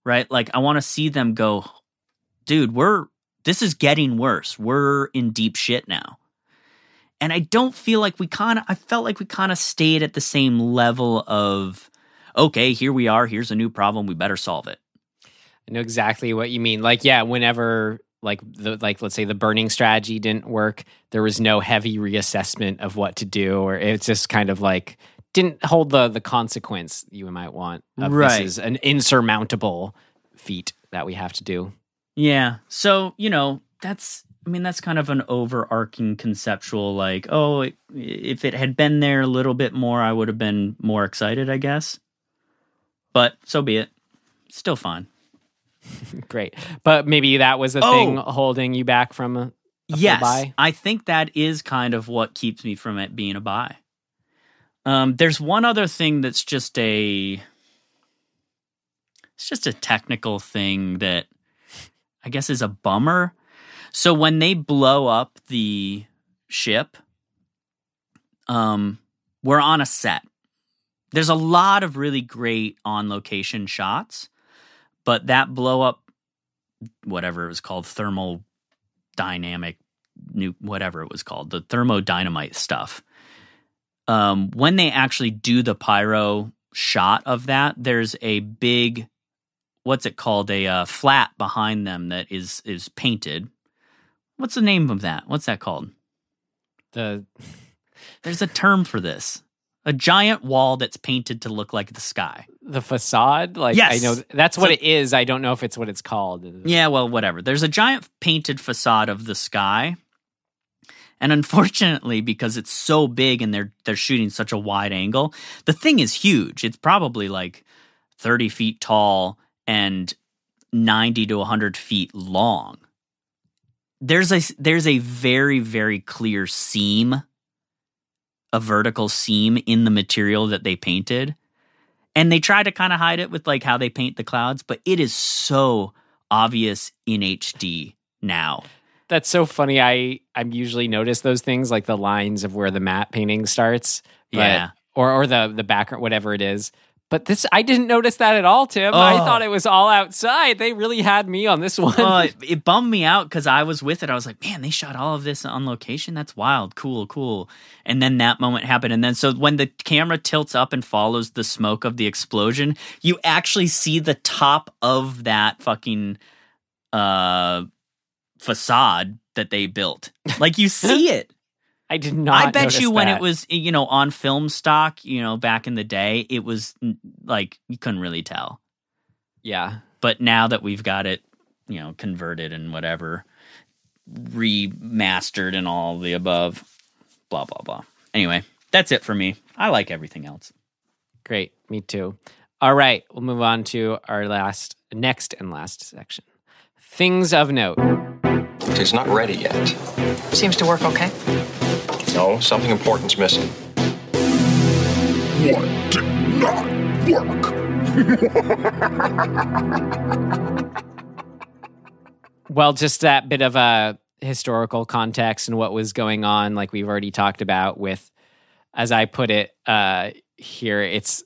right? Like i want to see them go dude, we're this is getting worse. We're in deep shit now. And I don't feel like we kind of I felt like we kind of stayed at the same level of okay, here we are, here's a new problem, we better solve it. I know exactly what you mean. Like, yeah, whenever like the like let's say the burning strategy didn't work, there was no heavy reassessment of what to do, or it's just kind of like didn't hold the the consequence you might want. Of Right. This is an insurmountable feat that we have to do. Yeah. So, you know, that's I mean, that's kind of an overarching conceptual like, oh, it, if it had been there a little bit more, I would have been more excited, I guess. But so be it. Still fun. Great, but maybe that was the Oh. thing holding you back from a, a yes, buy. I think that is kind of what keeps me from it being a buy. Um, there's one other thing that's just a, it's just a technical thing that I guess is a bummer. So when they blow up the ship, um, we're on a set. There's a lot of really great on location shots, but that blow up, whatever it was called, thermal dynamic new whatever it was called the thermodynamite stuff um when they actually do the pyro shot of that there's a big what's it called a uh, flat behind them that is is painted what's the name of that what's that called The there's a term for this a giant wall that's painted to look like the sky the facade, like Yes. I know that's what So- it is. I don't know if it's what it's called. Yeah, well, whatever. There's a giant painted facade of the sky. And unfortunately, because it's so big and they're they're shooting such a wide angle, the thing is huge. It's probably like 30 feet tall and 90 to 100 feet long. There's a there's a very very clear seam, a vertical seam in the material that they painted and they try to kind of hide it with like how they paint the clouds but it is so obvious in hd now That's so funny. I I'm usually notice those things like the lines of where the matte painting starts. but- Yeah. Or or the the background, whatever it is. But this I didn't notice that at all, Tim. I Oh. thought it was all outside. They really had me on this one. oh it, it bummed me out because i was with it i was like man they shot all of this on location that's wild cool cool and then that moment happened and then so when the camera tilts up and follows the smoke of the explosion you actually see the top of that fucking uh facade that they built like you see it I did not. I bet notice you when that. it was, you know, on film stock, you know, back in the day, it was like you couldn't really tell. Yeah. But now that we've got it, you know, converted and whatever, remastered and all the above, blah blah blah. Anyway, that's it for me. I like everything else. Great. Me too. All right. We'll move on to our last, next and last section. Things of note. It's not ready yet. Seems to work okay. No, something important's missing. What did not work? Well, just that bit of a historical context and what was going on, like we've already talked about with, as I put it uh, here, it's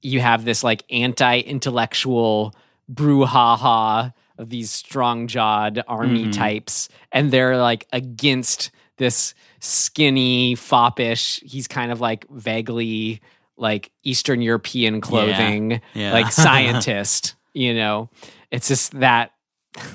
you have this like anti-intellectual brouhaha of these strong-jawed army Mhm. types, and they're like against this skinny, foppish. He's kind of like vaguely like Eastern European clothing, Yeah. like scientist. you know, it's just that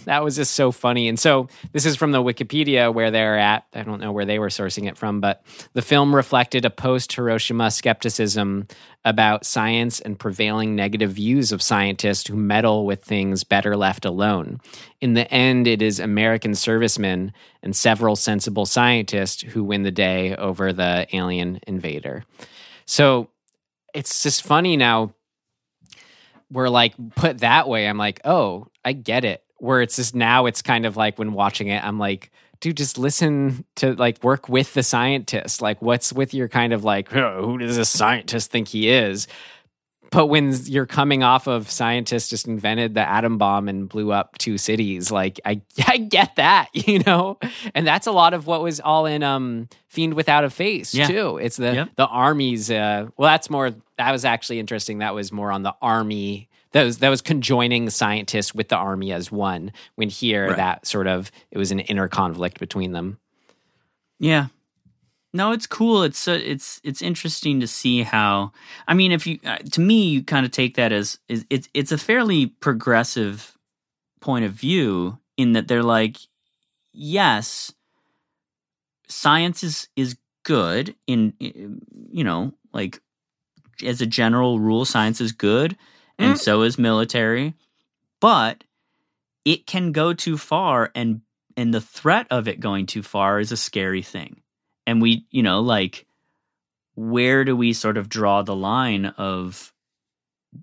that was just so funny. And so this is from the Wikipedia where they're at. I don't know where they were sourcing it from, but the film reflected a post Hiroshima skepticism about science and prevailing negative views of scientists who meddle with things better left alone. In the end, it is American servicemen and several sensible scientists who win the day over the alien invader. So it's just funny now. We're like put that way. I'm like, oh, I get it where it's just now it's kind of like when watching it i'm like dude just listen to like work with the scientist like what's with your kind of like "Oh, who does a scientist think he is but when you're coming off of scientists just invented the atom bomb and blew up two cities like i i get that you know and that's a lot of what was all in um fiend without a face Yeah. too it's the Yep. the armies. uh well that's more that was actually interesting that was more on the army that was that was conjoining scientists with the army as one when here Right. that sort of it was an inner conflict between them Yeah. No, it's cool. It's uh, it's it's interesting to see how. I mean, if you uh, to me, you kind of take that as is it's it's a fairly progressive point of view in that they're like, yes, science is is good in you know like as a general rule, science is good, and mm. so is military, but it can go too far and and the threat of it going too far is a scary thing. And we you know like where do we sort of draw the line of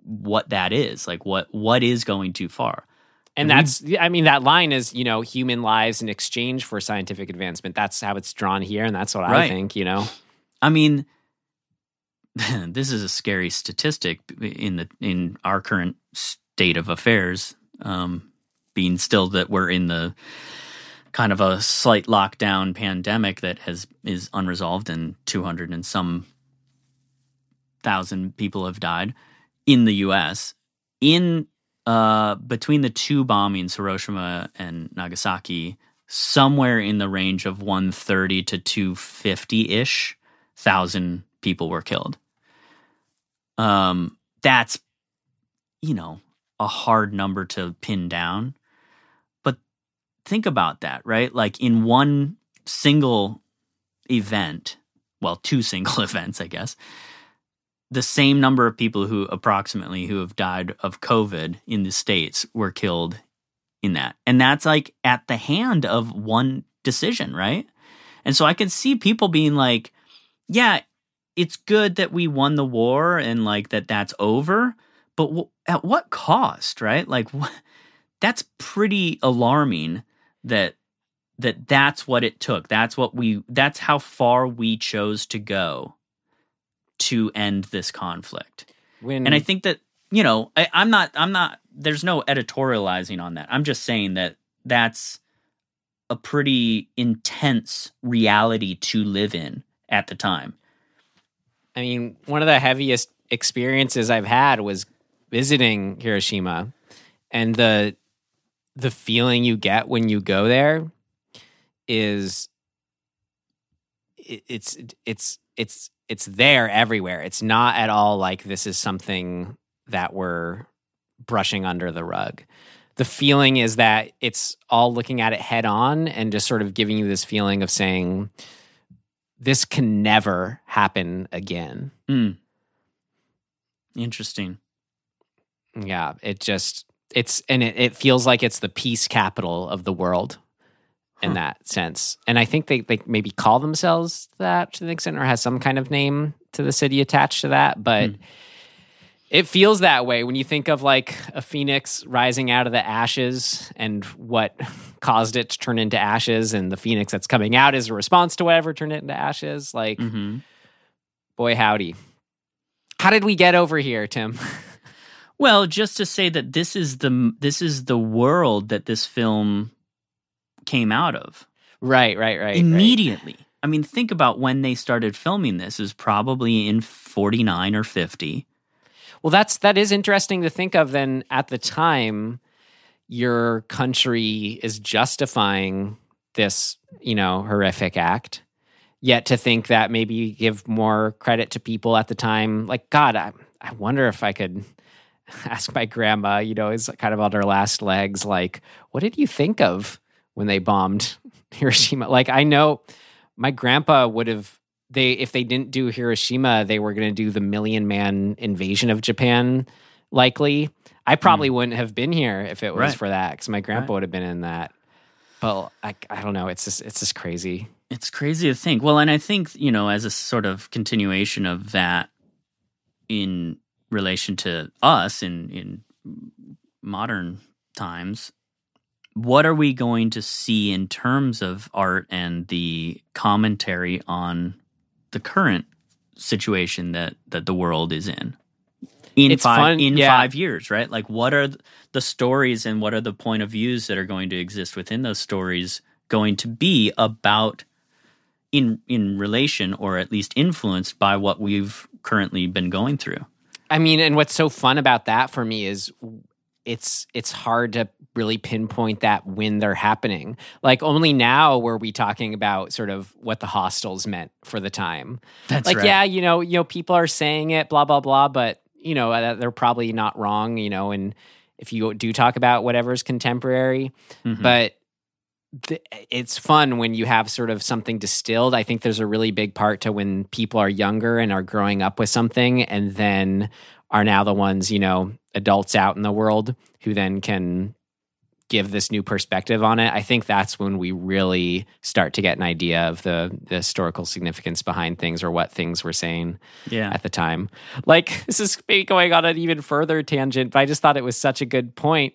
what that is? Like what what is going too far? And that's i mean that line is you know human lives in exchange for scientific advancement. That's how it's drawn here and that's what i think you know? I mean this is a scary statistic in the in our current state of affairs um being still that we're in the kind of a slight lockdown pandemic that has is unresolved and 200 and some thousand people have died in the US in uh between the two bombings Hiroshima and Nagasaki somewhere in the range of 130 to 250ish thousand people were killed um that's you know a hard number to pin down. But think about that right? Like in one single event well two single events i guess the same number of people who approximately who have died of covid in the states were killed in that. And that's like at the hand of one decision right? And so i can see people being like yeah it's good that we won the war and like that that's over but w- at what cost right? Like wh- that's pretty alarming that that that's what it took. That's what we that's how far we chose to go to end this conflict. When and i think that you know I, i'm not i'm not there's no editorializing on that. I'm just saying that that's a pretty intense reality to live in at the time I mean, one of the heaviest experiences I've had was visiting Hiroshima and the the feeling you get when you go there is it's it's it's it's there everywhere. It's not at all like this is something that we're brushing under the rug. The feeling is that it's all looking at it head on and just sort of giving you this feeling of saying this can never happen again. Mm. Interesting. Yeah, it just it's and it, it feels like it's the peace capital of the world in Huh. that sense. And I think they they maybe call themselves that to the extent or has some kind of name to the city attached to that, but Hmm. It feels that way when you think of like a phoenix rising out of the ashes and what caused it to turn into ashes and the phoenix that's coming out is a response to whatever turned it into ashes like hmm boy howdy how did we get over here tim Well, just to say that this is the this is the world that this film came out of right right right right. immediately. I mean, think about when they started filming this is probably in 49 or 50. Well, that's that is interesting to think of. Then at the time, your country is justifying this, you know, horrific act. Yet to think that maybe you give more credit to people at the time, like God, I, I wonder if I could ask my grandma, you know, is kind of on her last legs, like, what did you think of when they bombed Hiroshima? Like, I know my grandpa would have they if they didn't do Hiroshima, they were going to do the Million Man invasion of Japan. Likely, I probably wouldn't have been here if it was Hmm. Right. for that because my grandpa Right. would have been in that. But I, I don't know. It's just it's just crazy. It's crazy to think. Well, and I think, you know, as a sort of continuation of that in relation to us in in modern times, what are we going to see in terms of art and the commentary on the current situation that that the world is in? In It's five fun, in yeah. five years, right? Like what are the stories and what are the point of views that are going to exist within those stories going to be about in in relation or at least influenced by what we've currently been going through. I mean, and what's so fun about that for me is it's it's hard to really pinpoint that when they're happening. Like only now were we talking about sort of what the hostels meant for the time. That's like right. yeah, you know, you know people are saying it blah blah blah, but you know, they're probably not wrong, you know, and if you do talk about whatever's contemporary, Mhm. but th- it's fun when you have sort of something distilled. I think there's a really big part to when people are younger and are growing up with something and then are now the ones, you know, adults out in the world who then can give this new perspective on it. I think that's when we really start to get an idea of the, the historical significance behind things or what things were saying yeah. at the time. Like this is maybe going on an even further tangent, but I just thought it was such a good point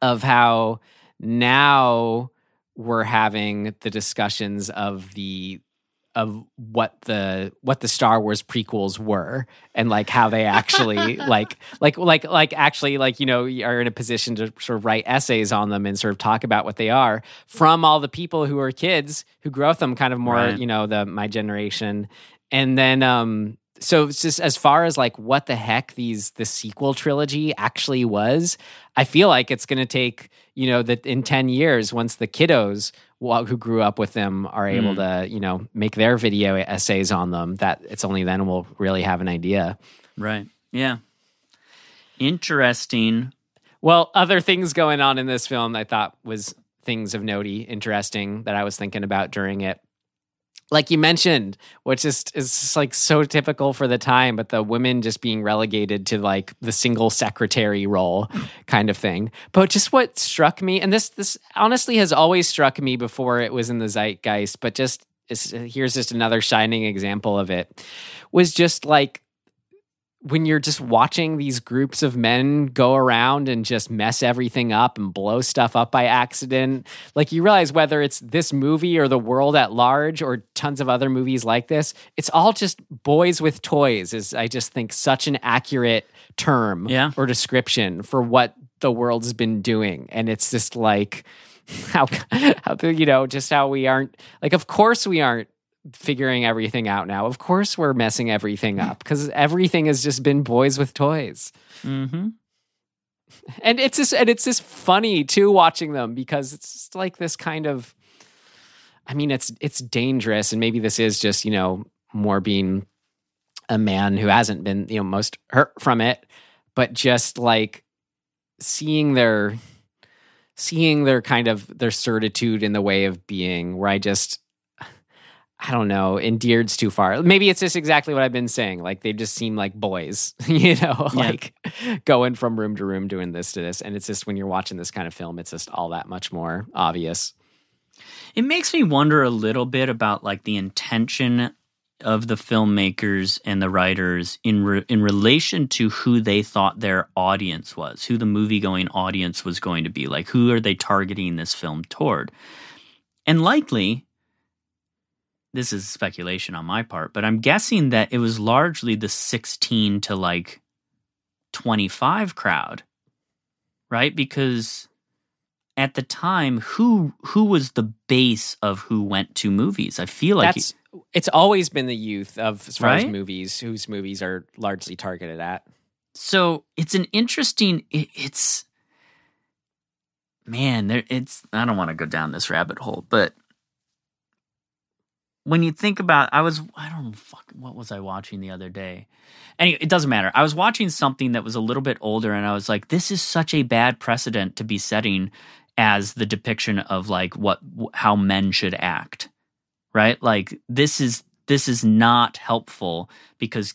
of how now we're having the discussions of the of what the what the Star Wars prequels were and like how they actually like like like like actually like you know are in a position to sort of write essays on them and sort of talk about what they are from all the people who are kids who grew up them kind of more Right. you know the my generation and then um so it's just as far as like what the heck these the sequel trilogy actually was i feel like it's going to take you know that in 10 years once the kiddos wa- who grew up with them are able hmm. to you know make their video essays on them that it's only then we'll really have an idea Right. Yeah. Interesting. well other things going on in this film i thought was things of notey interesting that i was thinking about during it like you mentioned, which is is like so typical for the time, but the women just being relegated to like the single secretary role kind of thing. But just what struck me, and this this honestly has always struck me before it was in the zeitgeist, but just is, here's just another shining example of it, was just like when you're just watching these groups of men go around and just mess everything up and blow stuff up by accident, like you realize whether it's this movie or the world at large or tons of other movies like this, it's all just boys with toys, is I just think such an accurate term Yeah. or description for what the world's been doing. And it's just like, how, how, you know, just how we aren't, like, of course we aren't figuring everything out now. Of course, we're messing everything up because everything has just been boys with toys, Mm-hmm. and it's just and it's just funny too watching them because it's just like this kind of. I mean, it's it's dangerous, and maybe this is just you know more being a man who hasn't been you know most hurt from it, but just like seeing their seeing their kind of their certitude in the way of being where i just i don't know endeared's too far maybe it's just exactly what i've been saying like they just seem like boys you know Yeah. like going from room to room doing this to this and it's just when you're watching this kind of film it's just all that much more obvious It makes me wonder a little bit about like the intention of the filmmakers and the writers in re- in relation to who they thought their audience was, who the movie going audience was going to be. Like who are they targeting this film toward? And likely this is speculation on my part, but I'm guessing that it was largely the 16 to like 25 crowd. Right? Because at the time who who was the base of who went to movies i feel like that's it's always been the youth of as far as movies whose movies are largely targeted at so it's an interesting it, it's man there it's i don't want to go down this rabbit hole but when you think about I was I don't fuck what was I watching the other day. Anyway, it doesn't matter. I was watching something that was a little bit older and I was like this is such a bad precedent to be setting as the depiction of like what how men should act. Right? Like this is this is not helpful because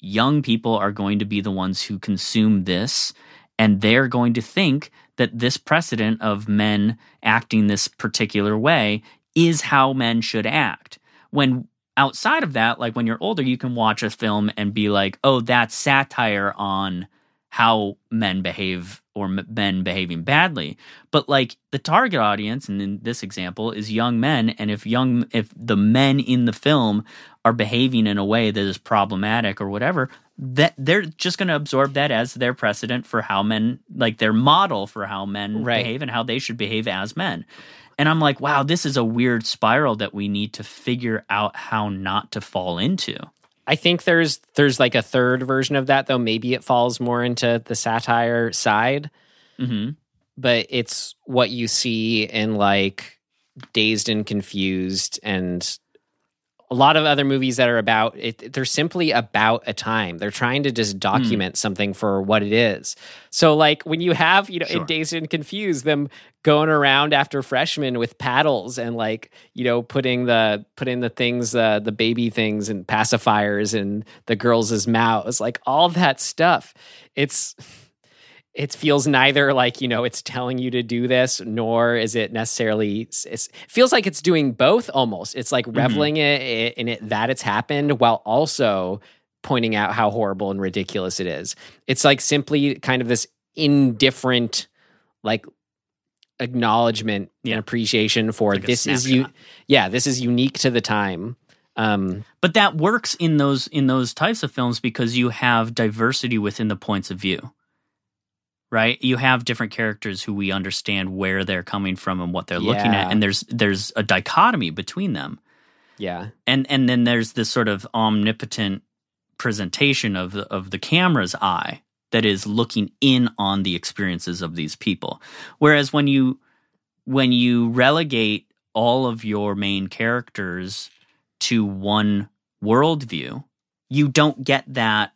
young people are going to be the ones who consume this and they're going to think that this precedent of men acting this particular way is how men should act. When outside of that, like when you're older, you can watch a film and be like, oh, that's satire on how men behave or men behaving badly. But like the target audience, and in this example, is young men. And if young, if the men in the film are behaving in a way that is problematic or whatever, that they're just going to absorb that as their precedent for how men, like their model for how men Right. behave and how they should behave as men. And I'm like, wow, this is a weird spiral that we need to figure out how not to fall into. I think there's there's like a third version of that though. Maybe it falls more into the satire side, hmm but it's what you see in like Dazed and Confused and a lot of other movies that are about it they're simply about a time. They're trying to just document something for what it is. So like when you have, you know, Sure. in Dazed and Confused them going around after freshmen with paddles and like, you know, putting the putting the things uh, the baby things and pacifiers in the girls' mouths, like all that stuff. It's it feels neither like you know it's telling you to do this nor is it necessarily it feels like it's doing both almost. It's like reveling it, in it that it's happened while also pointing out how horrible and ridiculous it is. It's like simply kind of this indifferent like acknowledgement Yeah. and appreciation for Like this is you yeah this is unique to the time um But that works in those in those types of films because you have diversity within the points of view. Right? You have different characters who we understand where they're coming from and what they're looking at and there's there's a dichotomy between them. yeah And and then there's this sort of omnipotent presentation of the, of the camera's eye that is looking in on the experiences of these people. Whereas when you when you relegate all of your main characters to one worldview, you don't get that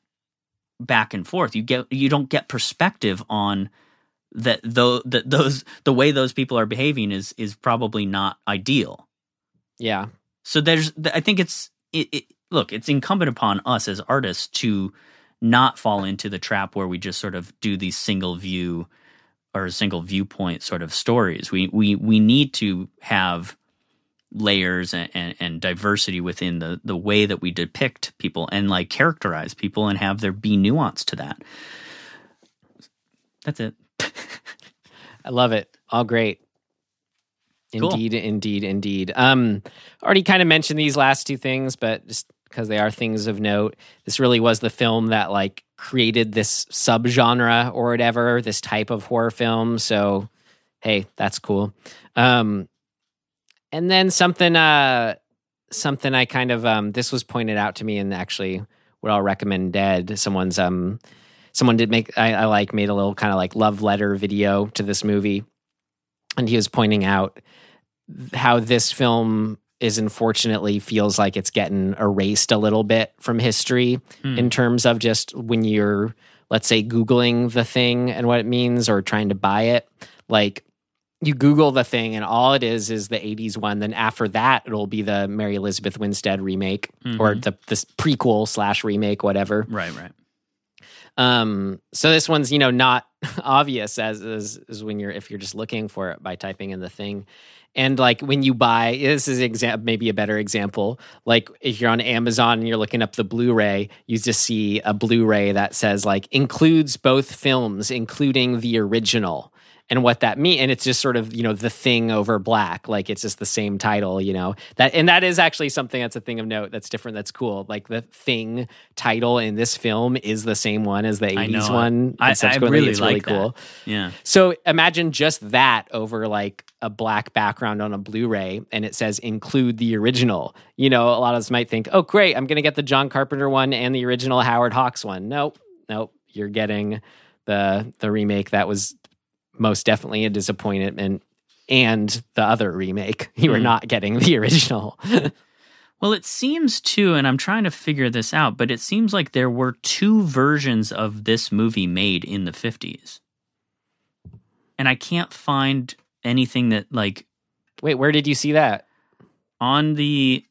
back and forth. You get you don't get perspective on that though that those the way those people are behaving is is probably not ideal. yeah So there's, I think it's, it, it, look, it's incumbent upon us as artists to not fall into the trap where we just sort of do these single view or single viewpoint sort of stories. We we we need to have layers and, and, and diversity within the the way that we depict people and like characterize people and have there be nuance to that. That's it. I love it. All great. Cool. Indeed, indeed, indeed. Um, already kind of mentioned these last two things, but just because they are things of note, this really was the film that like created this subgenre or whatever, this type of horror film. So, hey, that's cool. Um, and then something, uh, something I kind of um, this was pointed out to me, and actually, what I'll recommend dead. Someone's um, someone did make I, I like made a little kind of like love letter video to this movie and he was pointing out how this film is unfortunately feels like it's getting erased a little bit from history Hmm. in terms of just when you're let's say googling the thing and what it means or trying to buy it like you google the thing and all it is is the 80s one then after that it'll be the mary elizabeth winstead remake or the this prequel slash remake whatever Right, right. um, so this one's you know not obvious as, as as when you're if you're just looking for it by typing in the thing, and like when you buy this is exam maybe a better example. Like if you're on Amazon and you're looking up the Blu-ray, you just see a Blu-ray that says like includes both films, including the original. And what that mean, and it's just sort of you know the thing over black, like it's just the same title, you know that, and that is actually something that's a thing of note that's different. That's cool. Like the thing title in this film is the same one as the I 80s know. one. I- I really it's really like that. cool. Yeah. So imagine just that over like a black background on a Blu-ray, and it says include the original. You know, a lot of us might think, oh, great, I'm going to get the John Carpenter one and the original Howard Hawks one. Nope, nope, you're getting the the remake that was most definitely a disappointment, and the other remake. You are Mhm. not getting the original. Well, it seems too, and I'm trying to figure this out, but it seems like there were two versions of this movie made in the 50s. And I can't find anything that, like, Wait, where did you see that? on the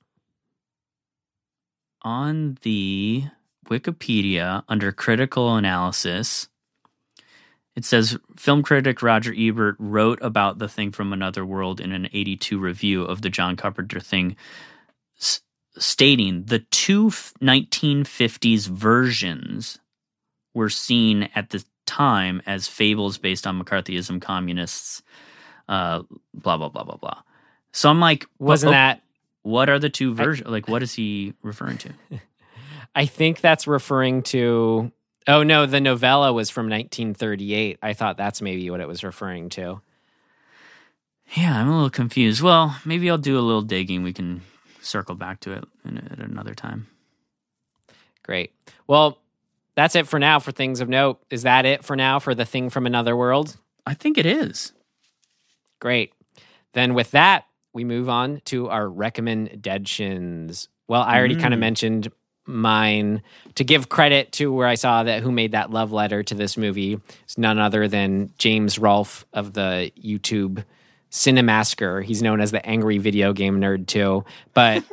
on the Wikipedia under critical analysis it says film critic Roger Ebert wrote about the thing from another world in an 82 review of the John Carpenter thing s- stating the two f- 1950s versions were seen at the time as fables based on McCarthyism communists uh blah blah blah blah blah so I'm like Wasn't oh, that? what are the two versions? Like, what is he referring to? I think that's referring to. Oh no, the novella was from 1938. I thought that's maybe what it was referring to. Yeah, I'm a little confused. Well, maybe I'll do a little digging. We can circle back to it in, at another time. Great. Well, that's it for now for things of note. Is that it for now for the thing from another world? I think it is. Great. Then with that, we move on to our recommendations. Well, I already kind of Mm. mentioned mine to give credit to where I saw that who made that love letter to this movie. It's none other than James Rolfe of the YouTube Cinemassacre. He's known as the angry video game nerd too, but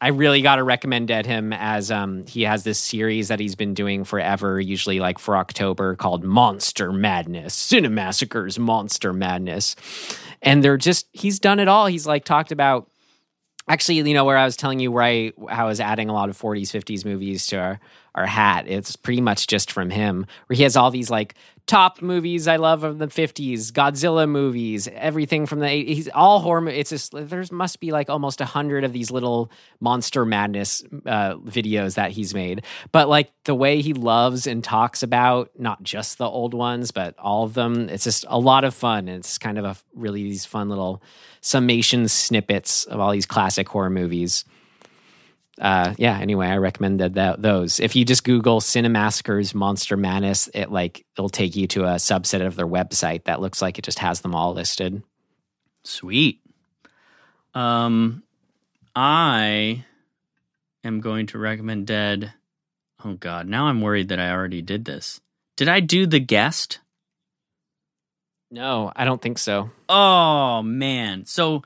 I really got to recommend at him as um, he has this series that he's been doing forever, usually like for October, called Monster Madness, Cinemassacres Monster Madness. And they're just, he's done it all. He's like talked about, actually, you know, where I was telling you where I, how I was adding a lot of 40s, 50s movies to our, our hat. It's pretty much just from him, where he has all these like top movies I love of the 50s, Godzilla movies, everything from the 80s, he's all horror. It's just, there's must be like almost a hundred of these little monster madness uh, videos that he's made. But like the way he loves and talks about not just the old ones, but all of them, it's just a lot of fun. It's kind of a really these fun little summation snippets of all these classic horror movies uh, yeah, anyway, I recommended that those. If you just Google Cinemassacres Monster Madness, it like it'll take you to a subset of their website that looks like it just has them all listed. Sweet. Um, I am going to recommend Dead. Oh God, now I'm worried that I already did this. Did I do the guest? No, I don't think so. Oh man. So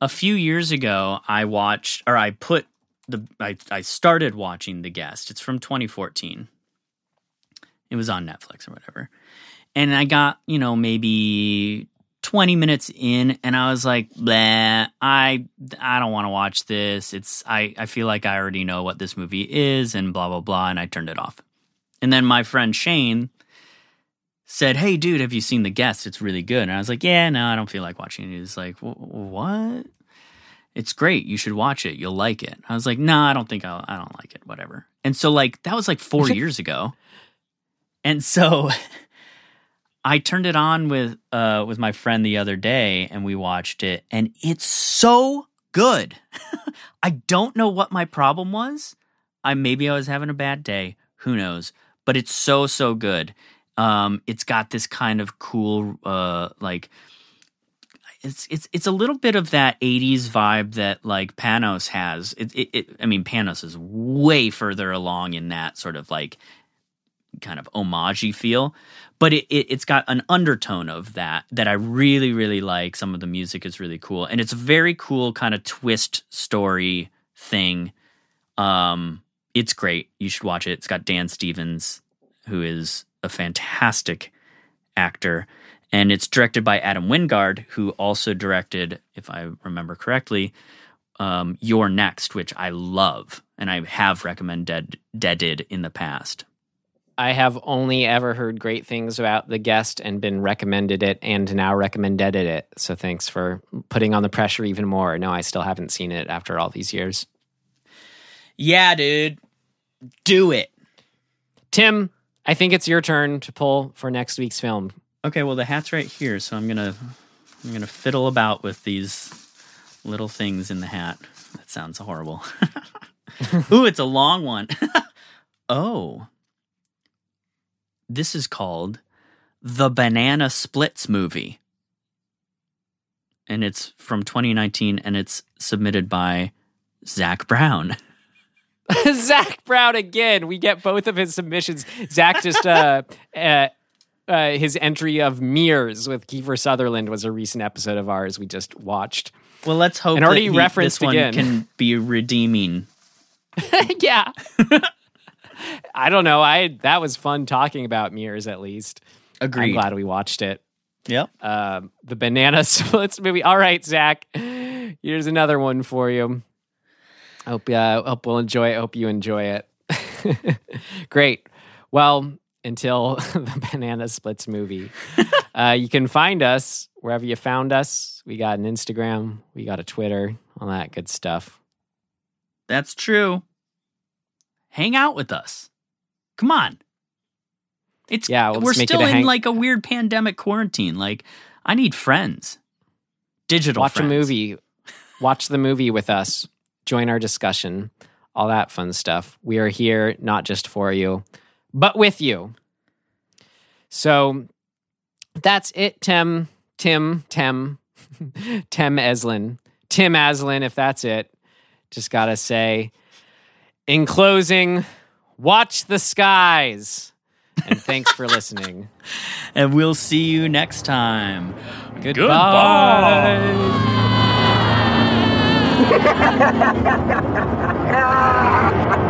a few years ago I watched or I put the I, I started watching The Guest. It's from 2014. It was on Netflix or whatever. And I got, you know, maybe 20 minutes in and I was like, "Blah, I I don't want to watch this. It's I I feel like I already know what this movie is and blah blah blah and I turned it off." And then my friend Shane said, "Hey, dude, have you seen The Guest? It's really good." And I was like, "Yeah, no, I don't feel like watching it." He's like, "What? It's great. You should watch it. You'll like it." I was like, "No, I don't think I'll. I don't like it. Whatever." And so, like, that was like four years ago, and so I turned it on with uh with my friend the other day, and we watched it, and it's so good. I don't know what my problem was. I maybe I was having a bad day. Who knows? But it's so so good. Um, it's got this kind of cool, uh, like it's it's it's a little bit of that '80s vibe that like Panos has. It, it, it I mean, Panos is way further along in that sort of like kind of homagey feel, but it, it it's got an undertone of that that I really really like. Some of the music is really cool, and it's a very cool kind of twist story thing. Um, it's great. You should watch it. It's got Dan Stevens, who is a fantastic actor, and it's directed by Adam Wingard, who also directed, if I remember correctly, um, You're Next, which I love, and I have recommended deaded in the past. I have only ever heard great things about the guest and been recommended it and now recommended it. So thanks for putting on the pressure even more. No, I still haven't seen it after all these years. Yeah, dude, do it. Tim, I think it's your turn to pull for next week's film. Okay, well the hat's right here, so I'm gonna I'm gonna fiddle about with these little things in the hat. That sounds horrible. Ooh, it's a long one. oh. This is called The Banana Splits Movie. And it's from 2019 and it's submitted by Zach Brown. Zach Brown again. We get both of his submissions. Zach just uh, uh, uh, his entry of Mirrors with Kiefer Sutherland was a recent episode of ours we just watched. Well, let's hope And already that he- referenced this one again. can be redeeming. yeah. I don't know. I that was fun talking about Mirrors at least. Agreed. I'm glad we watched it. Yep. Um, the Banana Splits movie. All right, Zach. Here's another one for you. Hope uh, hope we'll enjoy it. Hope you enjoy it. Great. Well, until the Banana Splits movie, uh, you can find us wherever you found us. We got an Instagram, we got a Twitter, all that good stuff. That's true. Hang out with us. Come on. It's Yeah, we'll we're still in hang- like a weird pandemic quarantine. Like I need friends. Digital Watch friends. a movie. Watch the movie with us. Join our discussion. All that fun stuff. We are here not just for you, but with you. So that's it, Tim. Tim, Tim, Tim Eslin. Tim Aslin, if that's it. Just gotta say, in closing, watch the skies. And thanks for listening. And we'll see you next time. Goodbye. Yeah.